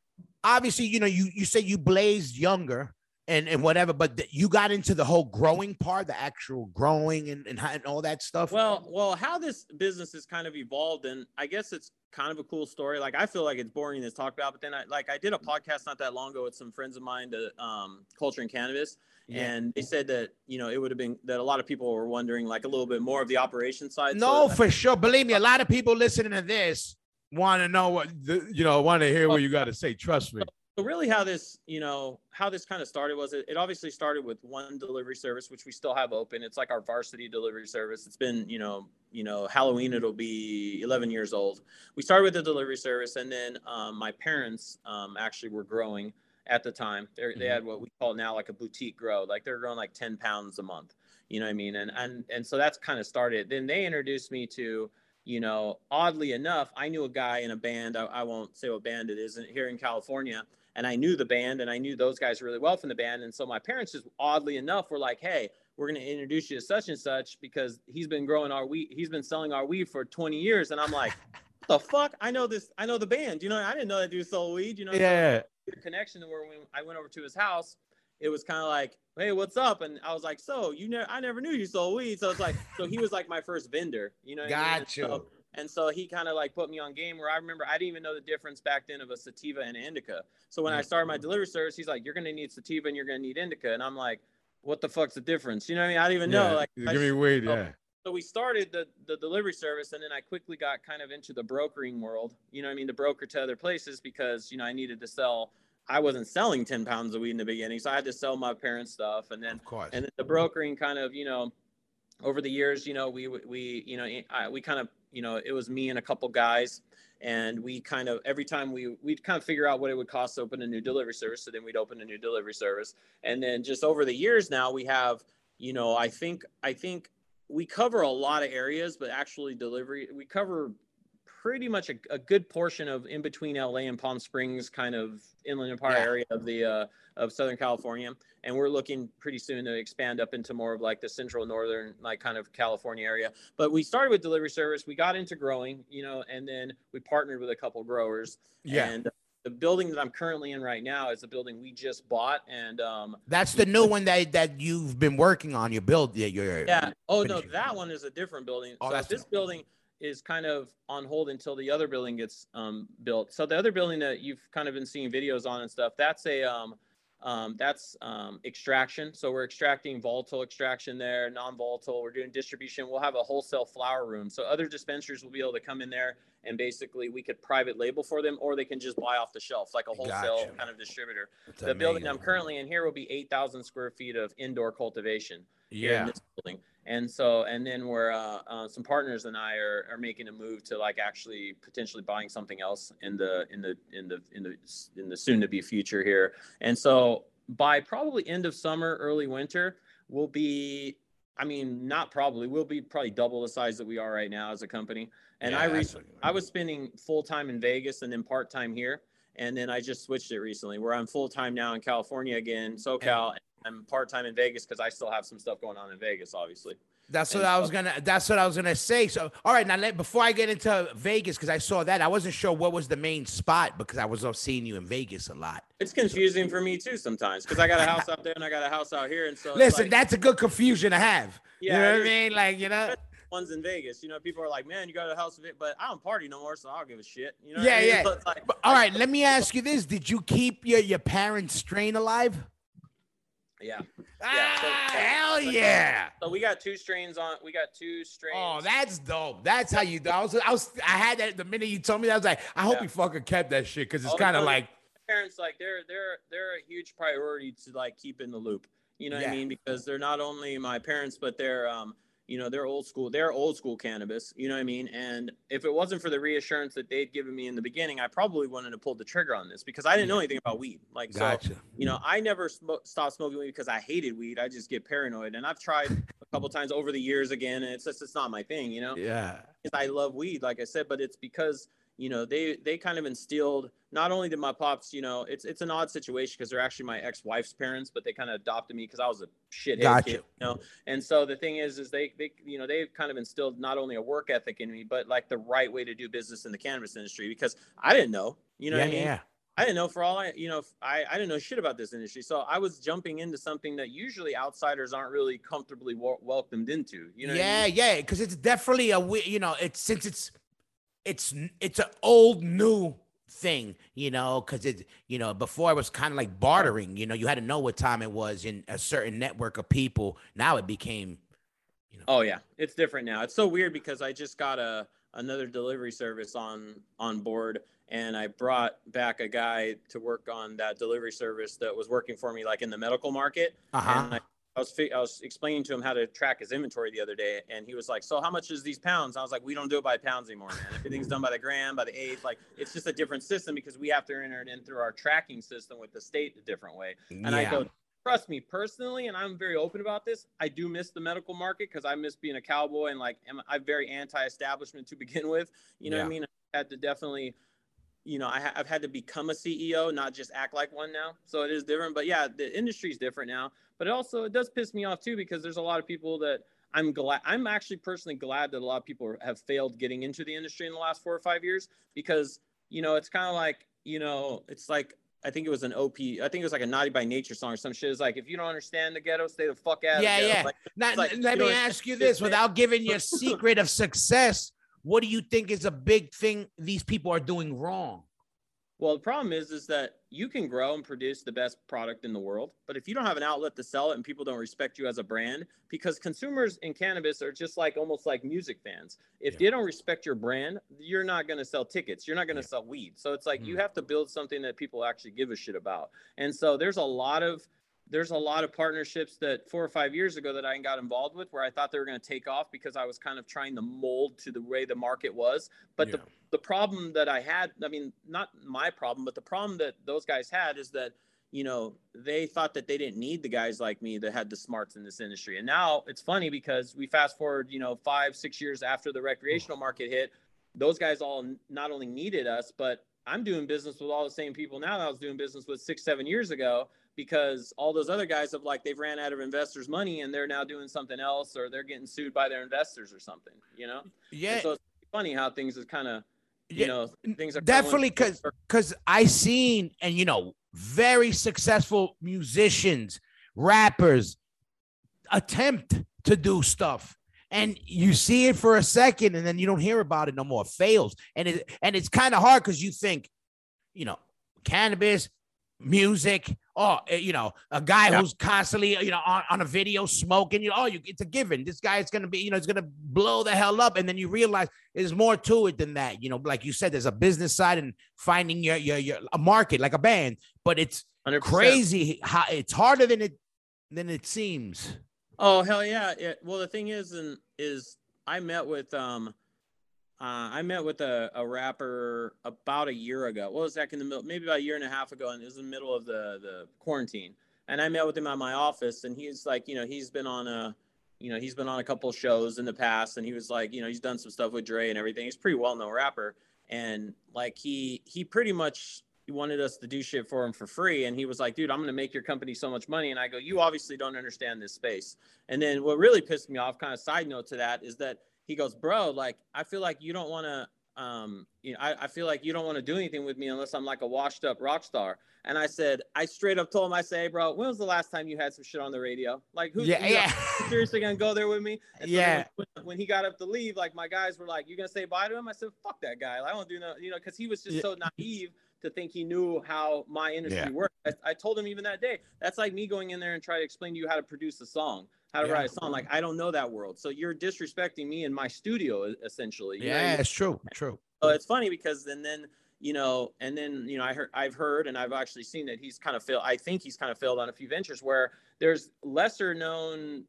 obviously, you know, you you say you blazed younger and and whatever, but you got into the whole growing part, the actual growing and, and, and all that stuff. Well, well, how this business has kind of evolved, and I guess it's kind of a cool story. Like I feel like it's boring to talk about, but then I like I did a podcast not that long ago with some friends of mine to um, Culture and Cannabis, Yeah. and they said that you know it would have been that a lot of people were wondering like a little bit more of the operation side. no, So- for sure. Believe me, a lot of people listening to this want to know what the, you know, want to hear what you got to say. Trust me. So really how this you know how this kind of started was it, it obviously started with one delivery service which we still have open. It's like our varsity delivery service. It's been you know you know halloween it'll be 11 years old. We started with the delivery service and then um, my parents um, actually were growing at the time. They're, they Mhm. had what we call now like a boutique grow. Like they're growing like 10 pounds a month. You know what i mean? And and and so that's kind of started. Then they introduced me to you know oddly enough i knew a guy in a band. I, I won't say what band it is in- here in california and I knew the band and I knew those guys really well from the band. And so my parents just oddly enough were like, Hey, we're going to introduce you to such and such because he's been growing our weed. He's been selling our weed for 20 years. And I'm like, what the fuck? I know this. I know the band, you know, I didn't know that dude sold weed, you know, so Yeah. the connection where when I went over to his house, it was kind of like, Hey, what's up? And I was like, so you never, I never knew you sold weed. So it's like, so he was like my first vendor, you know? what I mean? Got you. so- and so he kind of like put me on game where I remember I didn't even know the difference back then of a sativa and an indica. So when I mm-hmm. started my delivery service, he's like, "You're gonna need sativa and you're gonna need indica," and I'm like, "What the fuck's the difference?" You know what I mean? I didn't even know. Like, give me weed. oh, Yeah. so we started the the delivery service, and then I quickly got kind of into the brokering world. You know what I mean? To broker to other places because you know I needed to sell. I wasn't selling ten pounds of weed in the beginning, so I had to sell my parents' stuff, and then Of course. and then the brokering kind of you know over the years you know we we you know I, we kind of you know it was me and a couple guys and we kind of every time we we'd kind of figure out what it would cost to open a new delivery service so then we'd open a new delivery service. And then just over the years now we have you know i think i think we cover a lot of areas but actually delivery we cover pretty much a, a good portion of in between la and palm springs kind of inland empire Yeah. area of the uh, of southern california and we're looking pretty soon to expand up into more of like the central northern like kind of california area but we started with delivery service we got into growing you know and then we partnered with a couple growers Yeah. and the building that i'm currently in right now is a building we just bought and um That's the new one that that you've been working on. You build. Yeah. You're. yeah oh no that one is a different building Oh, so that's this the- building is kind of on hold until the other building gets um, built so the other building that you've kind of been seeing videos on and stuff that's a um, um, that's um, extraction. So we're extracting volatile extraction there, non-volatile. We're doing distribution. We'll have a wholesale flower room. So other dispensers will be able to come in there and basically we could private label for them, or they can just buy off the shelf like a wholesale Gotcha. kind of distributor. It's the building I'm currently in here will be 8,000 square feet of indoor cultivation Yeah. this building. And so, and then we're uh, uh, some partners and I are, are making a move to like actually potentially buying something else in the in the in the in the in the soon to be future here. And so, by probably end of summer, early winter, we'll be. I mean, not probably. We'll be probably double the size that we are right now as a company. And Yeah, I recently, I was spending full time in Vegas and then part time here. And then I just switched it recently, where I'm full time now in California again, SoCal. and I'm part time in Vegas because I still have some stuff going on in Vegas, obviously. That's what And I was gonna. That's what I was gonna say. So, all right, now let, before I get into Vegas, because I saw that, I wasn't sure what was the main spot because I was seeing you in Vegas a lot. It's confusing for me too sometimes because I got a house out there and I got a house out here, and so Listen, like, that's a good confusion to have. Yeah, you know what I mean? Like, you know, one's in Vegas. You know, people are like, "Man, you got a house of it," but I don't party no more, so I don't give a shit. You know? what I Yeah, mean? yeah. Like, But, all right, let me ask you this: Did you keep your your parents' strain alive? Yeah. Ah, so- hell yeah! So we got two strains on. We got two strains. Oh, that's dope. That's how you do. I was, I was, I had that the minute you told me that. I was like, I hope Yeah. you fucking kept that shit because it's Oh, kind of like, parents like they're they're they're a huge priority to like keep in the loop. You know what I mean? Because they're not only my parents, but they're um you know they're old school. They're old school cannabis. You know what I mean? And if it wasn't for the reassurance that they'd given me in the beginning, I probably wouldn't have pulled the trigger on this because I didn't know anything about weed. Like so, gotcha. you know, I never sm- stopped smoking weed because I hated weed. I just get paranoid, and I've tried a couple times over the years again, and it's just it's not my thing. You know Yeah. I love weed, like I said, but it's because you know they they kind of instilled. Not only did my pops, you know, it's it's an odd situation because they're actually my ex-wife's parents, but they kind of adopted me because I was a shithead Gotcha. kid, you know. And so the thing is, is they they you know they've kind of instilled not only a work ethic in me, but like the right way to do business in the cannabis industry because I didn't know, you know yeah, what I mean. yeah. I didn't know for all I, you know, I, I didn't know shit about this industry. So I was jumping into something that usually outsiders aren't really comfortably wel- welcomed into. You know, what I yeah, mean? yeah, because it's definitely a you know, it's since it's it's it's an old new thing, you know, because it you know before it was kind of like bartering, you know, you had to know what time it was in a certain network of people. Now it became, you know, Oh yeah, it's different now. It's so weird because I just got a another delivery service on on board, and I brought back a guy to work on that delivery service that was working for me like in the medical market. uh And I, I was I was explaining to him how to track his inventory the other day, and he was like, "So how much is these pounds?" I was like, "We don't do it by pounds anymore, man. Everything's done by the gram, by the eighth. Like it's just a different system because we have to enter it in through our tracking system with the state a different way." And I go, trust me personally, and I'm very open about this. I do miss the medical market because I miss being a cowboy and like am, I'm very anti-establishment to begin with. You know what I mean? I had to definitely, you know, I ha- I've had to become a CEO, not just act like one now. So it is different. But yeah, the industry's different now. But it also it does piss me off too because there's a lot of people that I'm glad. I'm actually personally glad that a lot of people have failed getting into the industry in the last four or five years because you know it's kind of like you know it's like I think it was an OP. I think it was like a Naughty by Nature song or some shit. It's like if you don't understand the ghetto, stay the fuck out. Yeah, yeah. Like, Now, like, let me ask you this without giving your secret of success. What do you think is a big thing these people are doing wrong? Well, the problem is, is that you can grow and produce the best product in the world, but if you don't have an outlet to sell it and people don't respect you as a brand, because consumers in cannabis are just like almost like music fans. If Yeah. they don't respect your brand, you're not going to sell tickets. You're not going to Yeah. sell weed. So it's like you Mm. have to build something that people actually give a shit about. And so there's a lot of there's a lot of partnerships that four or five years ago that I got involved with where I thought they were going to take off because I was kind of trying to mold to the way the market was. But the Yeah. the problem that I had, I mean, not my problem, but the problem that those guys had is that, you know, they thought that they didn't need the guys like me that had the smarts in this industry. And now it's funny because we fast forward, you know, five, six years after the recreational market hit, those guys all not only needed us, but I'm doing business with all the same people now that I was doing business with six, seven years ago because all those other guys have like they've ran out of investors' money and they're now doing something else or they're getting sued by their investors or something, you know? Yeah, And so it's funny how things is kind of you Yeah, know things are definitely because because I seen and you know very successful musicians, rappers attempt to do stuff. And you see it for a second, and then you don't hear about it no more. It fails, and it and it's kind of hard because you think, you know, cannabis, music, oh, eh, you know, a guy Yeah. who's constantly, you know, on, on a video smoking, you know, oh, you, it's a given. This guy is gonna be, you know, it's gonna blow the hell up, and then you realize there's more to it than that. You know, like you said, there's a business side and finding your your your a market like a band, but it's 100%. crazy how it's harder than it than it seems. Oh hell yeah! It, well, the thing is, and is I met with um, uh, I met with a, a rapper about a year ago. What was that in the middle? Maybe about a year and a half ago, and it was in the middle of the the quarantine. And I met with him at my office, and he's like, you know, he's been on a, you know, he's been on a couple shows in the past, and he was like, you know, he's done some stuff with Dre and everything. He's pretty well known rapper, and like he he pretty much he wanted us to do shit for him for free. And he was like, dude, I'm going to make your company so much money. And I go, you obviously don't understand this space. And then what really pissed me off, kind of side note to that, is that he goes, bro, like, I feel like you don't want to, um, you know, I, I feel like you don't want to do anything with me unless I'm like a washed up rock star. And I said, I straight up told him, I say, hey, bro, when was the last time you had some shit on the radio? Like, who's Yeah, you know, seriously gonna go there with me? And so Yeah. When, when he got up to leave, like my guys were like, "You gonna say bye to him?" I said, "Fuck that guy. Like, I don't do no, you know, because he was just Yeah. so naive to think he knew how my industry Yeah. worked. I, I told him even that day. That's like me going in there and try to explain to you how to produce a song, how to Yeah. write a song. Like, I don't know that world. So you're disrespecting me in my studio, essentially. You know Yeah, mean? it's true. True. So it's funny because then then you know, and then you know, I heard I've heard and I've actually seen that he's kind of failed. I think he's kind of failed on a few ventures where there's lesser known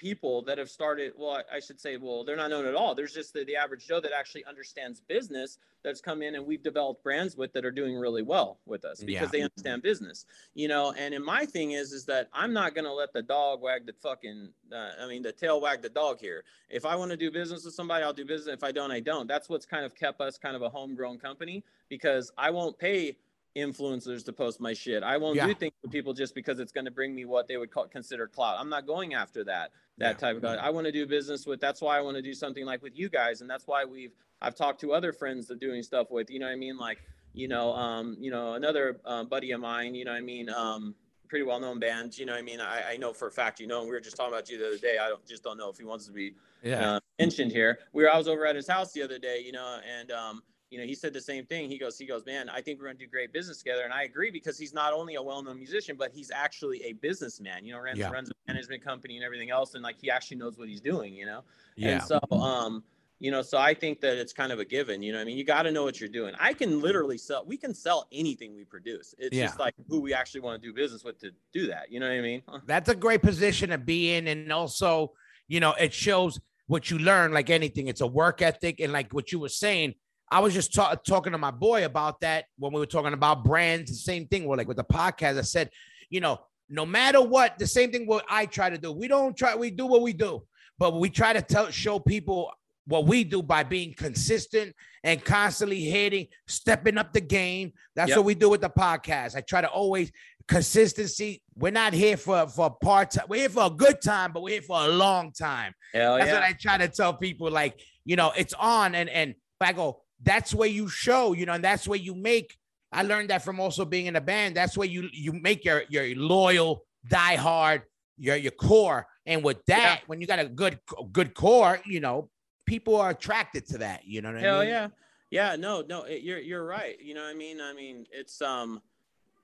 people that have started. Well, I, I should say, well, they're not known at all. There's just the, the average Joe that actually understands business that's come in and we've developed brands with that are doing really well with us because Yeah. they understand business. You know, and in my thing is is that I'm not gonna let the dog wag the fucking. Uh, I mean, the tail wag the dog here. If I want to do business with somebody, I'll do business. If I don't, I don't. That's what's kind of kept us kind of a homegrown company because I won't pay influencers to post my shit. I won't Yeah. do things with people just because it's going to bring me what they would call, consider clout. I'm not going after that that Yeah. type of guy. I want to do business with. That's why I want to do something like with you guys, and that's why we've I've talked to other friends that doing stuff with. You know what I mean? Like you know, um, you know, another uh, buddy of mine. You know what I mean? Um, pretty well known band. You know what I mean? I, I know for a fact. You know, and we were just talking about you the other day. I don't just don't know if he wants to be Yeah. uh, mentioned here. We were I was over at his house the other day, you know, and um, you know, he said the same thing. He goes, he goes, man, I think we're gonna do great business together, and I agree because he's not only a well-known musician, but he's actually a businessman. You know, runs, Yeah. runs a management company and everything else, and like he actually knows what he's doing. You know, yeah. and so um. You know, so I think that it's kind of a given. You know, I mean, you got to know what you're doing. I can literally sell. We can sell anything we produce. It's Yeah. just like who we actually want to do business with to do that. You know what I mean? that's a great position to be in and also you know it shows what you learn like anything it's a work ethic and like what you were saying i was just ta- talking to my boy about that when we were talking about brands the same thing We're like with the podcast i said you know no matter what the same thing what i try to do we don't try we do what we do but we try to tell show people what we do by being consistent and constantly hitting stepping up the game that's Yep. what we do with the podcast i try to always consistency. We're not here for for part time. We're here for a good time, but we're here for a long time. Hell That's yeah. what I try to tell people. Like you know, it's on, and and I go. That's where you show, you know, and that's where you make. I learned that from also being in a band. That's where you you make your your loyal, die hard, your your core. And with that, when you got a good good core, you know, people are attracted to that. You know what I Hell mean? yeah. Yeah, no, no, it, you're you're right. You know what I mean? I mean, it's um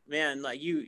man, like you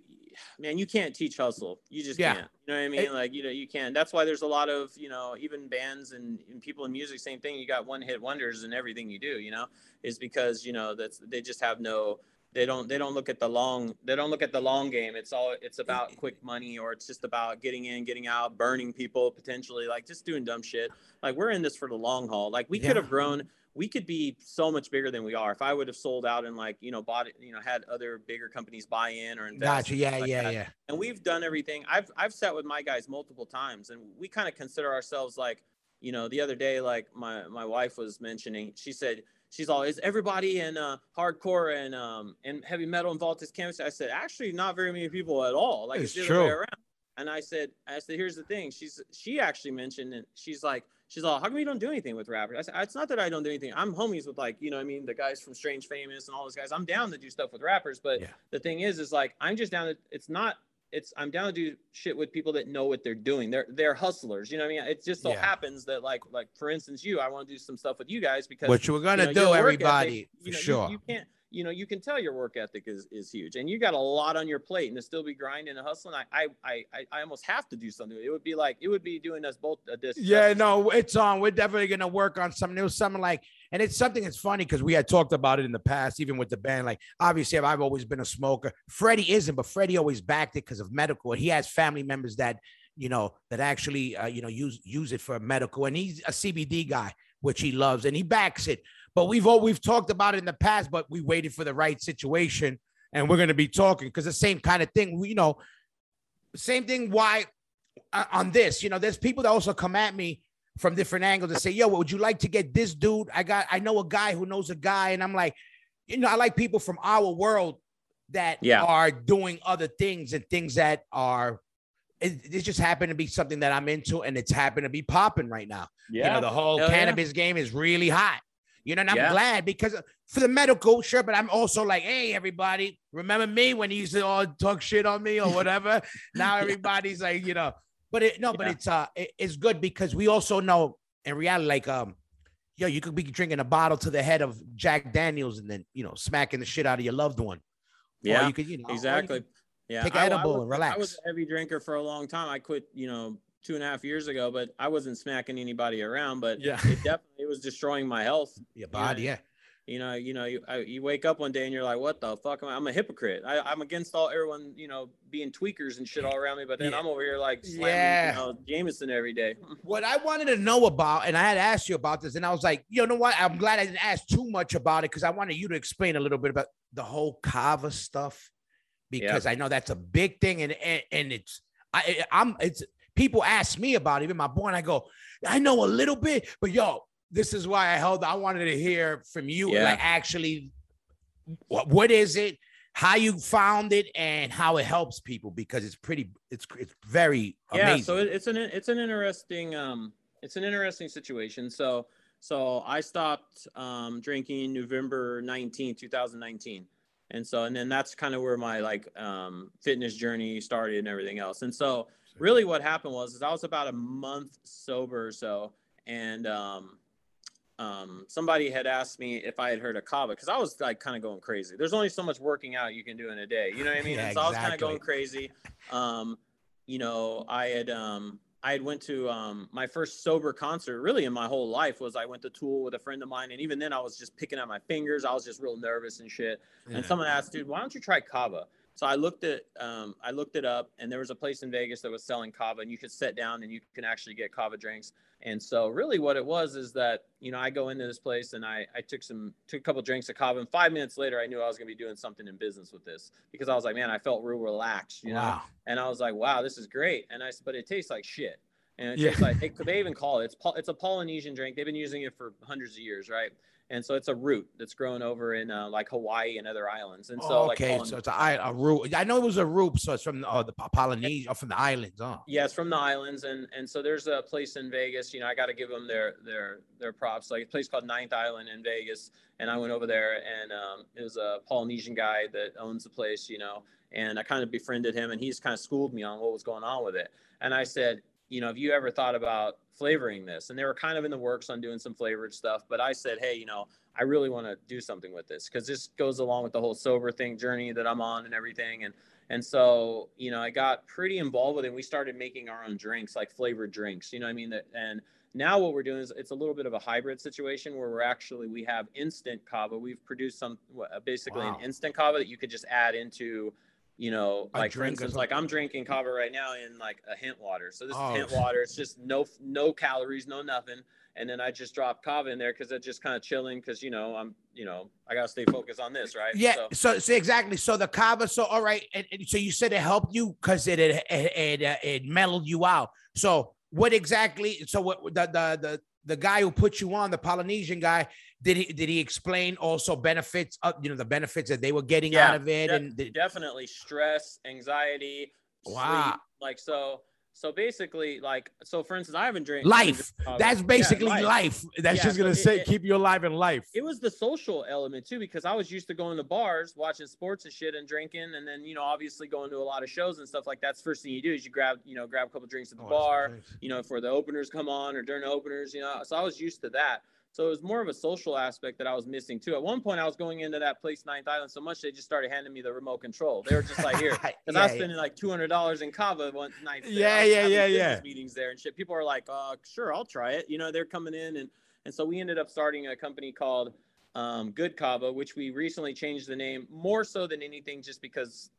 man, you can't teach hustle. You just Yeah. can't. You know what I mean? It- like, you know, you can't. That's why there's a lot of, you know, even bands and, and people in music, same thing. You got one hit wonders in everything you do, you know, is because, you know, that's they just have no they don't they don't look at the long they don't look at the long game. It's all it's about quick money or it's just about getting in, getting out, burning people potentially, like just doing dumb shit. Like we're in this for the long haul. Like we Yeah. could have grown we could be so much bigger than we are if I would have sold out and like you know bought it, you know, had other bigger companies buy in or invest. Gotcha. Yeah, like yeah, that. yeah. And we've done everything. I've I've sat with my guys multiple times, and we kind of consider ourselves like, you know, the other day, like my my wife was mentioning, she said she's all is everybody in uh, hardcore and um and heavy metal involved this cannabis. I said actually not very many people at all. Like It's it's, the other way true. around. And I said, I said, here's the thing. She's she actually mentioned and she's like, she's all, how come you don't do anything with rappers? I said, it's not that I don't do anything. I'm homies with like, you know, what I mean, the guys from Strange Famous and all those guys. I'm down to do stuff with rappers, but Yeah. the thing is, is like I'm just down to. It's not. It's I'm down to do shit with people that know what they're doing. They're they're hustlers. You know what I mean? It just so Yeah. happens that like like for instance, you, I want to do some stuff with you guys because what you're gonna you know, do, everybody, ethic, for you know, you- sure. You, can't, you know, you can tell your work ethic is is huge, and you got a lot on your plate, and to still be grinding and hustling, I I I I- almost have to do something. It would be like it would be doing us both a. Yeah, no, it's on. We're definitely gonna work on something new, something like, and it's something that's funny because we had talked about it in the past, even with the band. Like, obviously, I've always been a smoker. Freddie isn't, but Freddie always backed it because of medical, he has family members that you know that actually uh, you know use use it for medical, and he's a CBD guy, which he loves, and he backs it. But we've all we've talked about it in the past, but we waited for the right situation, and we're gonna be talking because the same kind of thing. You know, same thing. Why uh, on this? You know, there's people that also come at me from different angles and say, "Yo, would you like to get this dude? I got, I know a guy who knows a guy," and I'm like, you know, I like people from our world that Yeah. are doing other things and things that are it, it just happened to be something that I'm into and it's happened to be popping right now. You know, the whole Hell yeah. cannabis game is really hot. You know, and I'm Yeah. glad because for the medical, sure, but I'm also like, hey, everybody, remember me when you used to all talk shit on me or whatever? now Yeah. everybody's like, you know, but it no, but it's uh it- it's good because we also know in reality, like um, yo, you could be drinking a bottle to the head of Jack Daniels and then you know smacking the shit out of your loved one. Or Yeah. you could, you know, or exactly. Yeah, take I- I edible was- and I was a heavy drinker for a long time. I quit, you know, two and a half years ago, but I wasn't smacking anybody around. But Yeah. it definitely was destroying my health. your body, yeah. You know, you know, you, I, you wake up one day and you're like, "What the fuck? Am I? I'm a hypocrite. I, I'm against all everyone, you know, being tweakers and shit all around me, but then Yeah. I'm over here like slamming, Yeah. you know, Jameson every day. What I wanted to know about, and I had asked you about this, and I was like, you know what? I'm glad I didn't ask too much about it because I wanted you to explain a little bit about the whole kava stuff because I know that's a big thing, and and, and it's I I'm it's people ask me about it, even my boy, and I go, I know a little bit, but yo, this is why I held. I wanted to hear from you, Yeah. like actually, what what is it? How you found it and how it helps people because it's pretty, it's it's very yeah amazing. so it's an it's an interesting um it's an interesting situation so so i stopped um drinking november 19 2019 and so and then that's kind of where my like um fitness journey started and everything else and so really what happened was is i was about a month sober or so and um um, somebody had asked me if I had heard of kava because I was like kind of going crazy. There's only so much working out you can do in a day. You know what I mean? Yeah, and so I was kind of going crazy. Um, you know, I had um, I had went to um, my first sober concert really in my whole life was I went to Tool with a friend of mine, and even then I was just picking at my fingers. I was just real nervous and shit. Yeah. And someone asked, dude, why don't you try kava? So I looked at um, I looked it up, and there was a place in Vegas that was selling kava, and you could sit down and you can actually get kava drinks. And so really what it was is that, you know, I go into this place and I, I took some, took a couple drinks of kava and five minutes later, I knew I was going to be doing something in business with this because I was like, man, I felt real relaxed, you know? wow. And I was like, wow, this is great. And I said, but it tastes like shit. And it Yeah. tastes like, they, they even call it, it's, it's a Polynesian drink. They've been using it for hundreds of years. Right. And so it's a root that's grown over in uh, like Hawaii and other islands. And so Oh, like, okay, Polyn- so it's a root. I know it was a root, so it's from uh, the Polynesia, from the islands. Oh, Yeah, from the islands, and and so there's a place in Vegas. You know, I got to give them their their their props. Like a place called Ninth Island in Vegas, and I went over there, and um, it was a Polynesian guy that owns the place. You know, and I kind of befriended him, and he's kind of schooled me on what was going on with it. And I said, you know, have you ever thought about flavoring this? And they were kind of in the works on doing some flavored stuff, but I said, hey, you know, I really want to do something with this because this goes along with the whole sober thing journey that I'm on and everything, and and so, you know, I got pretty involved with it. And we started making our own drinks, like flavored drinks. You know what I mean? That and now what we're doing is it's a little bit of a hybrid situation where we're actually we have instant kava. We've produced some basically Wow. an instant kava that you could just add into, you know, like for instance, like I'm drinking kava right now in like a hint water. So this Oh. is hint water. It's just no no calories, no nothing. And then I just drop kava in there because it's just kind of chilling because you know I'm you know I gotta stay focused on this, right? yeah. So, So, so exactly. So the kava. So all right. And, and so you said it helped you because it it it, it, uh, it mellowed you out. So what exactly? So what the the the the guy who put you on the Polynesian guy did he did he explain also benefits of you know the benefits that they were getting Yeah, out of it de- and the, definitely stress, anxiety, Wow. sleep. Like so, so basically, like so. For instance, I haven't drank life. That's Yeah, basically life. That's Yeah, just gonna it- say it- keep you alive in life. It was the social element too, because I was used to going to bars, watching sports and shit, and drinking, and then you know, obviously going to a lot of shows and stuff like that. That's first thing you do is you grab, you know, grab a couple drinks at the Oh, bar, you know, for the openers come on or during the openers, you know. So I was used to that. So it was more of a social aspect that I was missing too. At one point, I was going into that place, Ninth Island, so much they just started handing me the remote control. They were just like, "Here," because Yeah, I was yeah. like two hundred dollars in Kava one night. Yeah, yeah, yeah, yeah. Meetings there and shit. People are like, "Uh, sure, I'll try it." You know, they're coming in and and so we ended up starting a company called um, Good Kava, which we recently changed the name more so than anything, just because,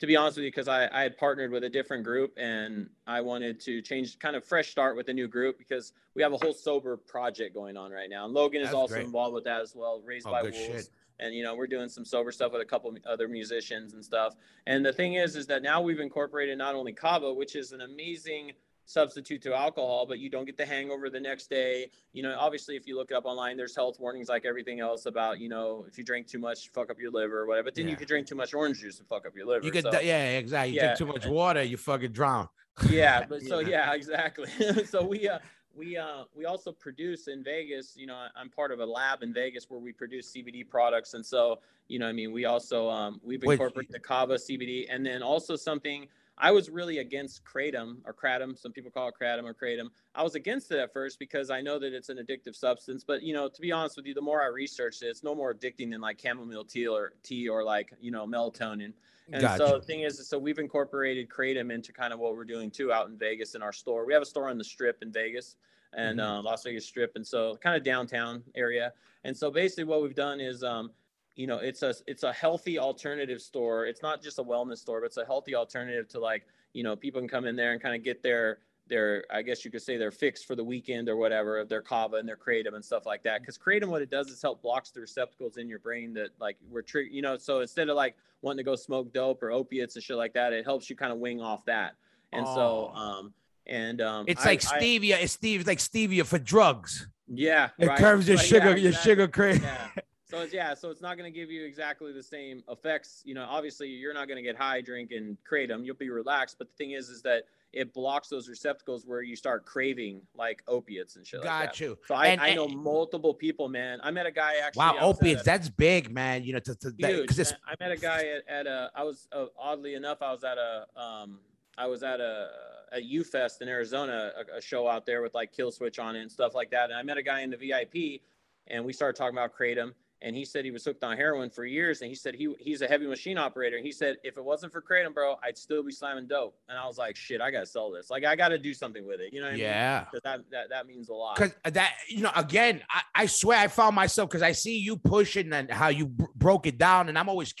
to be honest with you, because I, I had partnered with a different group and I wanted to change, kind of fresh start with a new group because we have a whole sober project going on right now, and Logan is also great. involved with that as well. Raised Oh, by Wolves shit. and you know we're doing some sober stuff with a couple other musicians and stuff and the thing is is that now we've incorporated not only kava which is an amazing substitute to alcohol, but you don't get the hangover the next day. You know, obviously, if you look it up online, there's health warnings like everything else about, you know, if you drink too much, fuck up your liver or whatever. But then Yeah. you could drink too much orange juice and fuck up your liver. You could, so- yeah, exactly. You Yeah. drink too much water, you fucking drown. yeah but so Yeah. exactly so we uh we uh we also produce in vegas you know i'm part of a lab in vegas where we produce cbd products and so you know i mean we also um we've incorporated the kava cbd and then also something i was really against kratom or kratom some people call it kratom or kratom i was against it at first because i know that it's an addictive substance but you know to be honest with you the more i researched it it's no more addicting than like chamomile tea or tea or like you know melatonin and Gotcha. so the thing is, so we've incorporated Kratom into kind of what we're doing too out in Vegas in our store. We have a store on the Strip in Vegas and Mhm. uh, Las Vegas Strip, and so kind of downtown area. And so basically, what we've done is, um, you know, it's a it's a healthy alternative store. It's not just a wellness store, but it's a healthy alternative to like, you know, people can come in there and kind of get their their I guess you could say their fix for the weekend or whatever of their kava and their kratom and stuff like that. Because kratom, what it does is help blocks the receptacles in your brain that like we're trigger. You know, so instead of like wanting to go smoke dope or opiates and shit like that, it helps you kind of wing off that. And so, Oh. um, and um, It's I- like I- stevia. It's stevia. It's like stevia for drugs. yeah, It right. curves your sugar. yeah, your sugar craze. Yeah. So it's yeah, so it's not going to give you exactly the same effects. You know, obviously you're not going to get high drinking kratom. You'll be relaxed, but the thing is, is that it blocks those receptacles where you start craving like opiates and shit. like Got that. you. So I, And- I know and- multiple people, man. I met a guy actually. Wow, at opiates. That's big, man. You know, to, to huge. because it's man. I met a guy at, at a. I was uh, oddly enough, I was at a. Um, I was at a a U Fest in Arizona, a, a show out there with like Killswitch on it and stuff like that. And I met a guy in the VIP, and we started talking about kratom. And he said he was hooked on heroin for years. And he said he he's a heavy machine operator. He said if it wasn't for kratom, bro, I'd still be slamming dope. And I was like, shit, I gotta sell this. Like I gotta do something with it. You know what I mean? yeah. that, that that means a lot. Because uh, that, you know, again, I, I swear I found myself because I see you pushing and how you br- broke it down, and I'm always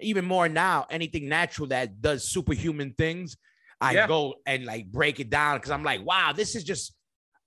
even more now. Anything natural that does superhuman things, I Yeah. go and like break it down because I'm like, wow, this is just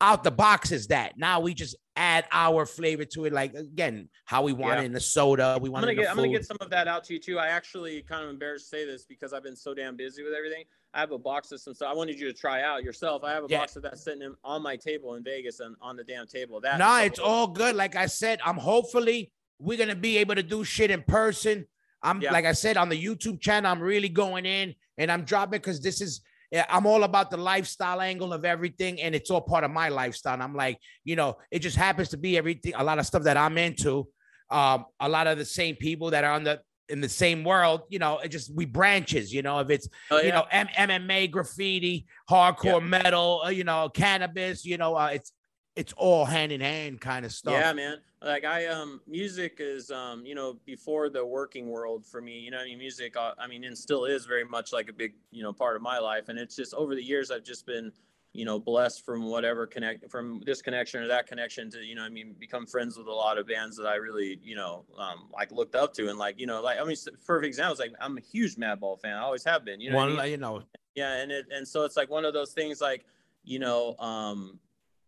out the box. Is that now we just add our flavor to it? Like again, how we want Yeah. it in the soda, we I'm want gonna it get I'm gonna get some of that out to you too. I actually kind of embarrassed to say this because I've been so damn busy with everything. I have a box of some stuff I wanted you to try out yourself. I have a Yeah. box of that sitting in, on my table in Vegas and on the damn table. That No, it's all good. Like I said, I'm hopefully we're gonna be able to do shit in person. I'm Yeah. like I said on the YouTube channel, I'm really going in and I'm dropping because this is I'm all about the lifestyle angle of everything, and it's all part of my lifestyle. And I'm like, you know, it just happens to be everything, a lot of stuff that I'm into. Um, a lot of the same people that are on the in the same world, you know, it just we branches, you know, if it's Oh, you know, M- MMA, graffiti, hardcore metal, uh, you know, cannabis, you know, uh, it's it's all hand in hand kind of stuff. Yeah, man. Like I um music is um you know before the working world for me. You know, I mean music. Uh, I mean, and still is very much like a big you know part of my life. And it's just over the years I've just been you know blessed from whatever connect from this connection or that connection to you know I mean become friends with a lot of bands that I really you know um like looked up to and like you know like I mean perfect example is like I'm a huge Madball fan. I always have been. You know. what I One, mean? you know, yeah and it and so it's like one of those things like you know um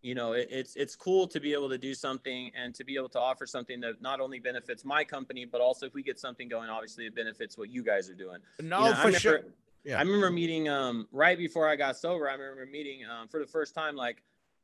you know it, it's it's cool to be able to do something and to be able to offer something that not only benefits my company but also if we get something going obviously it benefits what you guys are doing no, You know, for remember- sure. Yeah. I remember meeting um right before I got sober. I remember meeting um for the first time like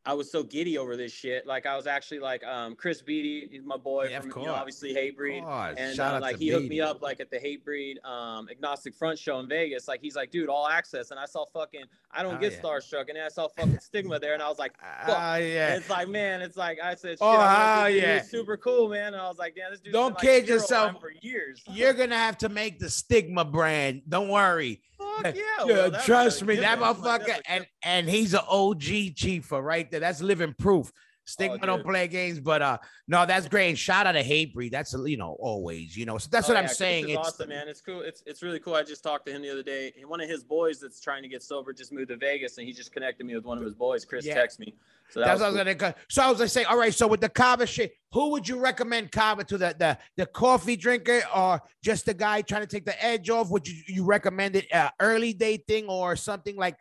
I was so giddy over this shit. Like I was actually like um Chris Beattie, he's my boy Yeah, from you know, obviously Hatebreed. Course. And uh, like he hooked me up like at the Hatebreed um Agnostic Front show in Vegas. Like he's like, dude, all access. And I saw fucking I don't Oh, get yeah. starstruck. And then I saw fucking Stigma there and I was like, fuck. Ah, yeah. And it's like, man, it's like I said, shit, Oh, I hell this dude, yeah. super cool, man. And I was like, damn, this dude Don't kid yourself. for years. You're gonna have to make the Stigma brand. Don't worry. Fuck yeah, Yeah, bro, trust me, that. Like, motherfucker, and and he's an OG chiefer right there. That's living proof. Stigma don't play games, but uh, no, that's great. And shout out to Hatebreed. That's you know always, you know. So that's Oh, what yeah, I'm saying. It's awesome, man. It's cool. It's it's really cool. I just talked to him the other day. One of his boys that's trying to get sober just moved to Vegas, and he just connected me with one of his boys. Chris Yeah. texted me. So that That's was what I was gonna. go- So I was gonna say, all right. So with the kava shit, who would you recommend kava to the the the coffee drinker or just the guy trying to take the edge off? Would you you recommend it uh, early day thing or something like?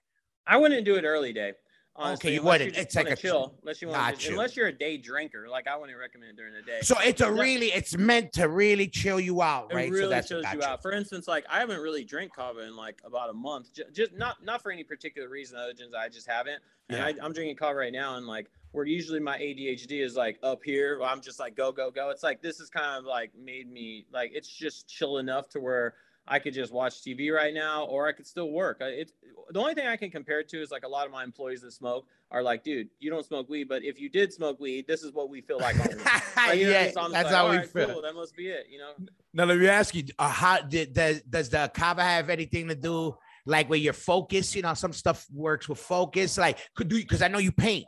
I wouldn't do it early day. Honestly, Okay, you wouldn't. It's like a- chill. Unless you want, to, unless you're a day drinker, like I wouldn't recommend it during the day. So it's a really, it's meant to really chill you out, right? It really so that's chills you out. For instance, like I haven't really drank kava in like about a month, just not not for any particular reason other than I just haven't. And Yeah. I, I'm drinking kava right now, and like where usually my ADHD is like up here, I'm just like go go go. It's like this is kind of like made me like it's just chill enough to where I could just watch TV right now, or I could still work. I- It's the only thing I can compare it to is like a lot of my employees that smoke are like, dude, you don't smoke weed, but if you did smoke weed, this is what we feel like. on the weed." Like, you know yeah, mean? So I'm just that's like, how we right, feel. Cool, that must be it, you know. Now let me ask you: uh, How did does does the kava have anything to do like with your focus? You know, some stuff works with focus. Like, could do because I know you paint.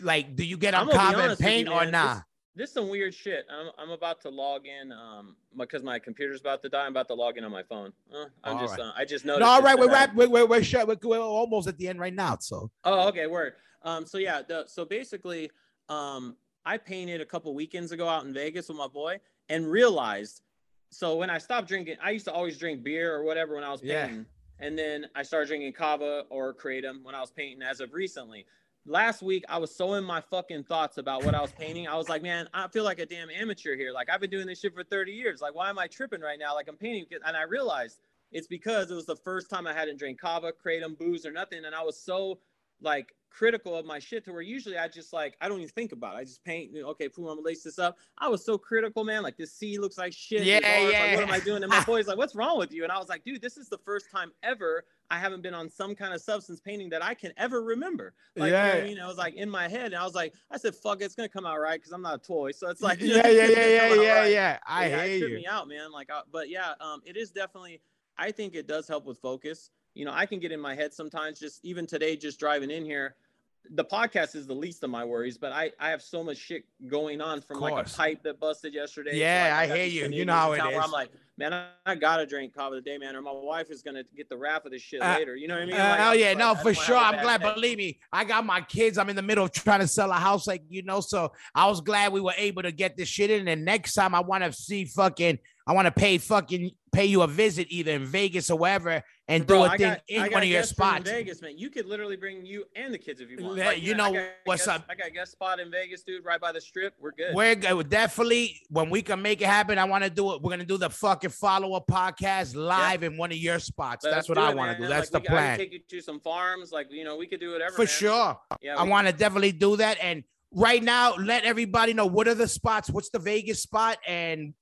Like, do you get on I'm gonna be kava and honest with you, paint or not? nah? This, is some weird shit. I'm, I'm about to log in um because my computer's about to die. I'm about to log in on my phone. Uh, I'm All just right. uh, I just noticed. all this right, we're wrap, we're we're we're, shut- we're, we're almost at the end right now. So Oh, okay, word. Um, so yeah, the, so basically, um, I painted a couple weekends ago out in Vegas with my boy and realized. So when I stopped drinking, I used to always drink beer or whatever when I was Yeah. painting, and then I started drinking kava or kratom when I was painting. As of recently, last week I was so in my fucking thoughts about what I was painting. I was like, man, I feel like a damn amateur here. Like I've been doing this shit for 30 years. Like why am I tripping right now? Like I'm painting, and I realized it's because it was the first time I hadn't drank kava, kratom, booze, or nothing, and I was so like critical of my shit to where usually I just like I don't even think about it. I just paint. Okay, boom, I'm gonna lace this up. I was so critical, man. Like this C looks like shit. Yeah, R's, Like, yeah. what am I doing? And my boy's like, "What's wrong with you?" And I was like, "Dude, this is the first time ever I haven't been on some kind of substance painting that I can ever remember." Like, you know. I mean, I was like in my head, and I was like, I said, "Fuck, it, it's gonna come out right," because I'm not a toy. So it's like, yeah, yeah, yeah, yeah, yeah, right. yeah. I yeah, it you. me out, man. Like, uh, but yeah, um, it is definitely. I think it does help with focus. You know, I can get in my head sometimes. Just even today, just driving in here, the podcast is the least of my worries. But I, I have so much shit going on from like a pipe that busted yesterday. Yeah, like, I got hear you. You know how it town. I'm like, man, I, I gotta drink kava today, man, or my wife is gonna get the wrath of this shit Uh, later. You know what I mean? Uh, Like, oh yeah, no, for sure. I'm glad. day. Believe me, I got my kids. I'm in the middle of trying to sell a house, like you know. So I was glad we were able to get this shit in. And next time, I want to see fucking. I want to pay fucking pay you a visit either in Vegas or wherever, and Bro, do a I thing got, in I one of your spots. Vegas, man. You could literally bring you and the kids if you want. Yeah, you man, know got what's guest- up. I got a guest spot in Vegas, dude, right by the strip. We're good. We're go- definitely when we can make it happen. I want to do it. We're gonna do the fucking follow up podcast live in one of your spots. Let's That's what I want to do. That's Like, the we, plan take you to some farms, like you know, we could do whatever. for man. sure. Yeah, I want to definitely do that. And right now, let everybody know what are the spots. What's the Vegas spot and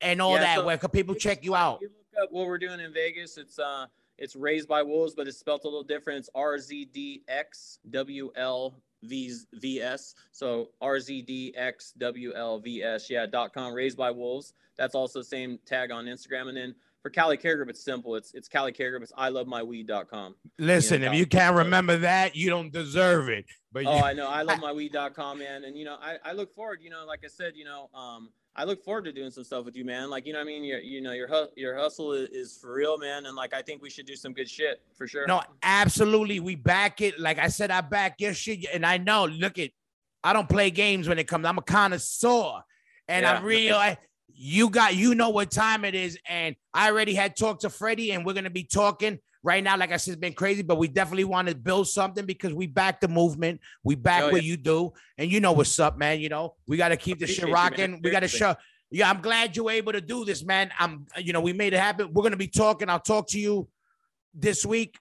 and all Yeah, that. so Where can people check you out? You look up what we're doing in Vegas. It's uh, it's raised by wolves, but it's spelled a little different. It's R Z D X W L V S. So R Z D X W L V S. Yeah. dot com. Raised by wolves. That's also the same tag on Instagram. And then for Cali Care Group, it's simple. It's it's Cali Care Group. It's I love my weed.com. Listen, Yeah, if you can't remember that, you don't deserve it. But Oh, you, I know. I love my weed.com, man. And you know, I, I look forward, you know, like I said, you know, um, I look forward to doing some stuff with you, man. Like, you know what I mean? Your, you know, your, hu- your hustle is, is for real, man. And like, I think we should do some good shit for sure. no, absolutely, we back it. Like I said, I back your shit, and I know. Look at, I don't play games when it comes. I'm a connoisseur, and I Yeah. really. I, you got, you know what time it is, and I already had talked to Freddie, and we're gonna be talking right now. Like I said, it's been crazy, but we definitely want to build something because we back the movement, we back Oh, what yeah. you do, and you know what's up, man. You know we got to keep this shit you, rocking. We got to show. Yeah, I'm glad you were able to do this, man. I'm, you know, we made it happen. We're gonna be talking. I'll talk to you this week,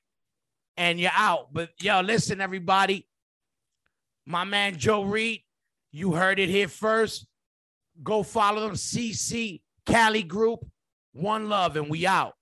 and you're out. But yo, listen, everybody. My man Joe Reed, you heard it here first. Go follow them. CC Cali Group. One love, and we out.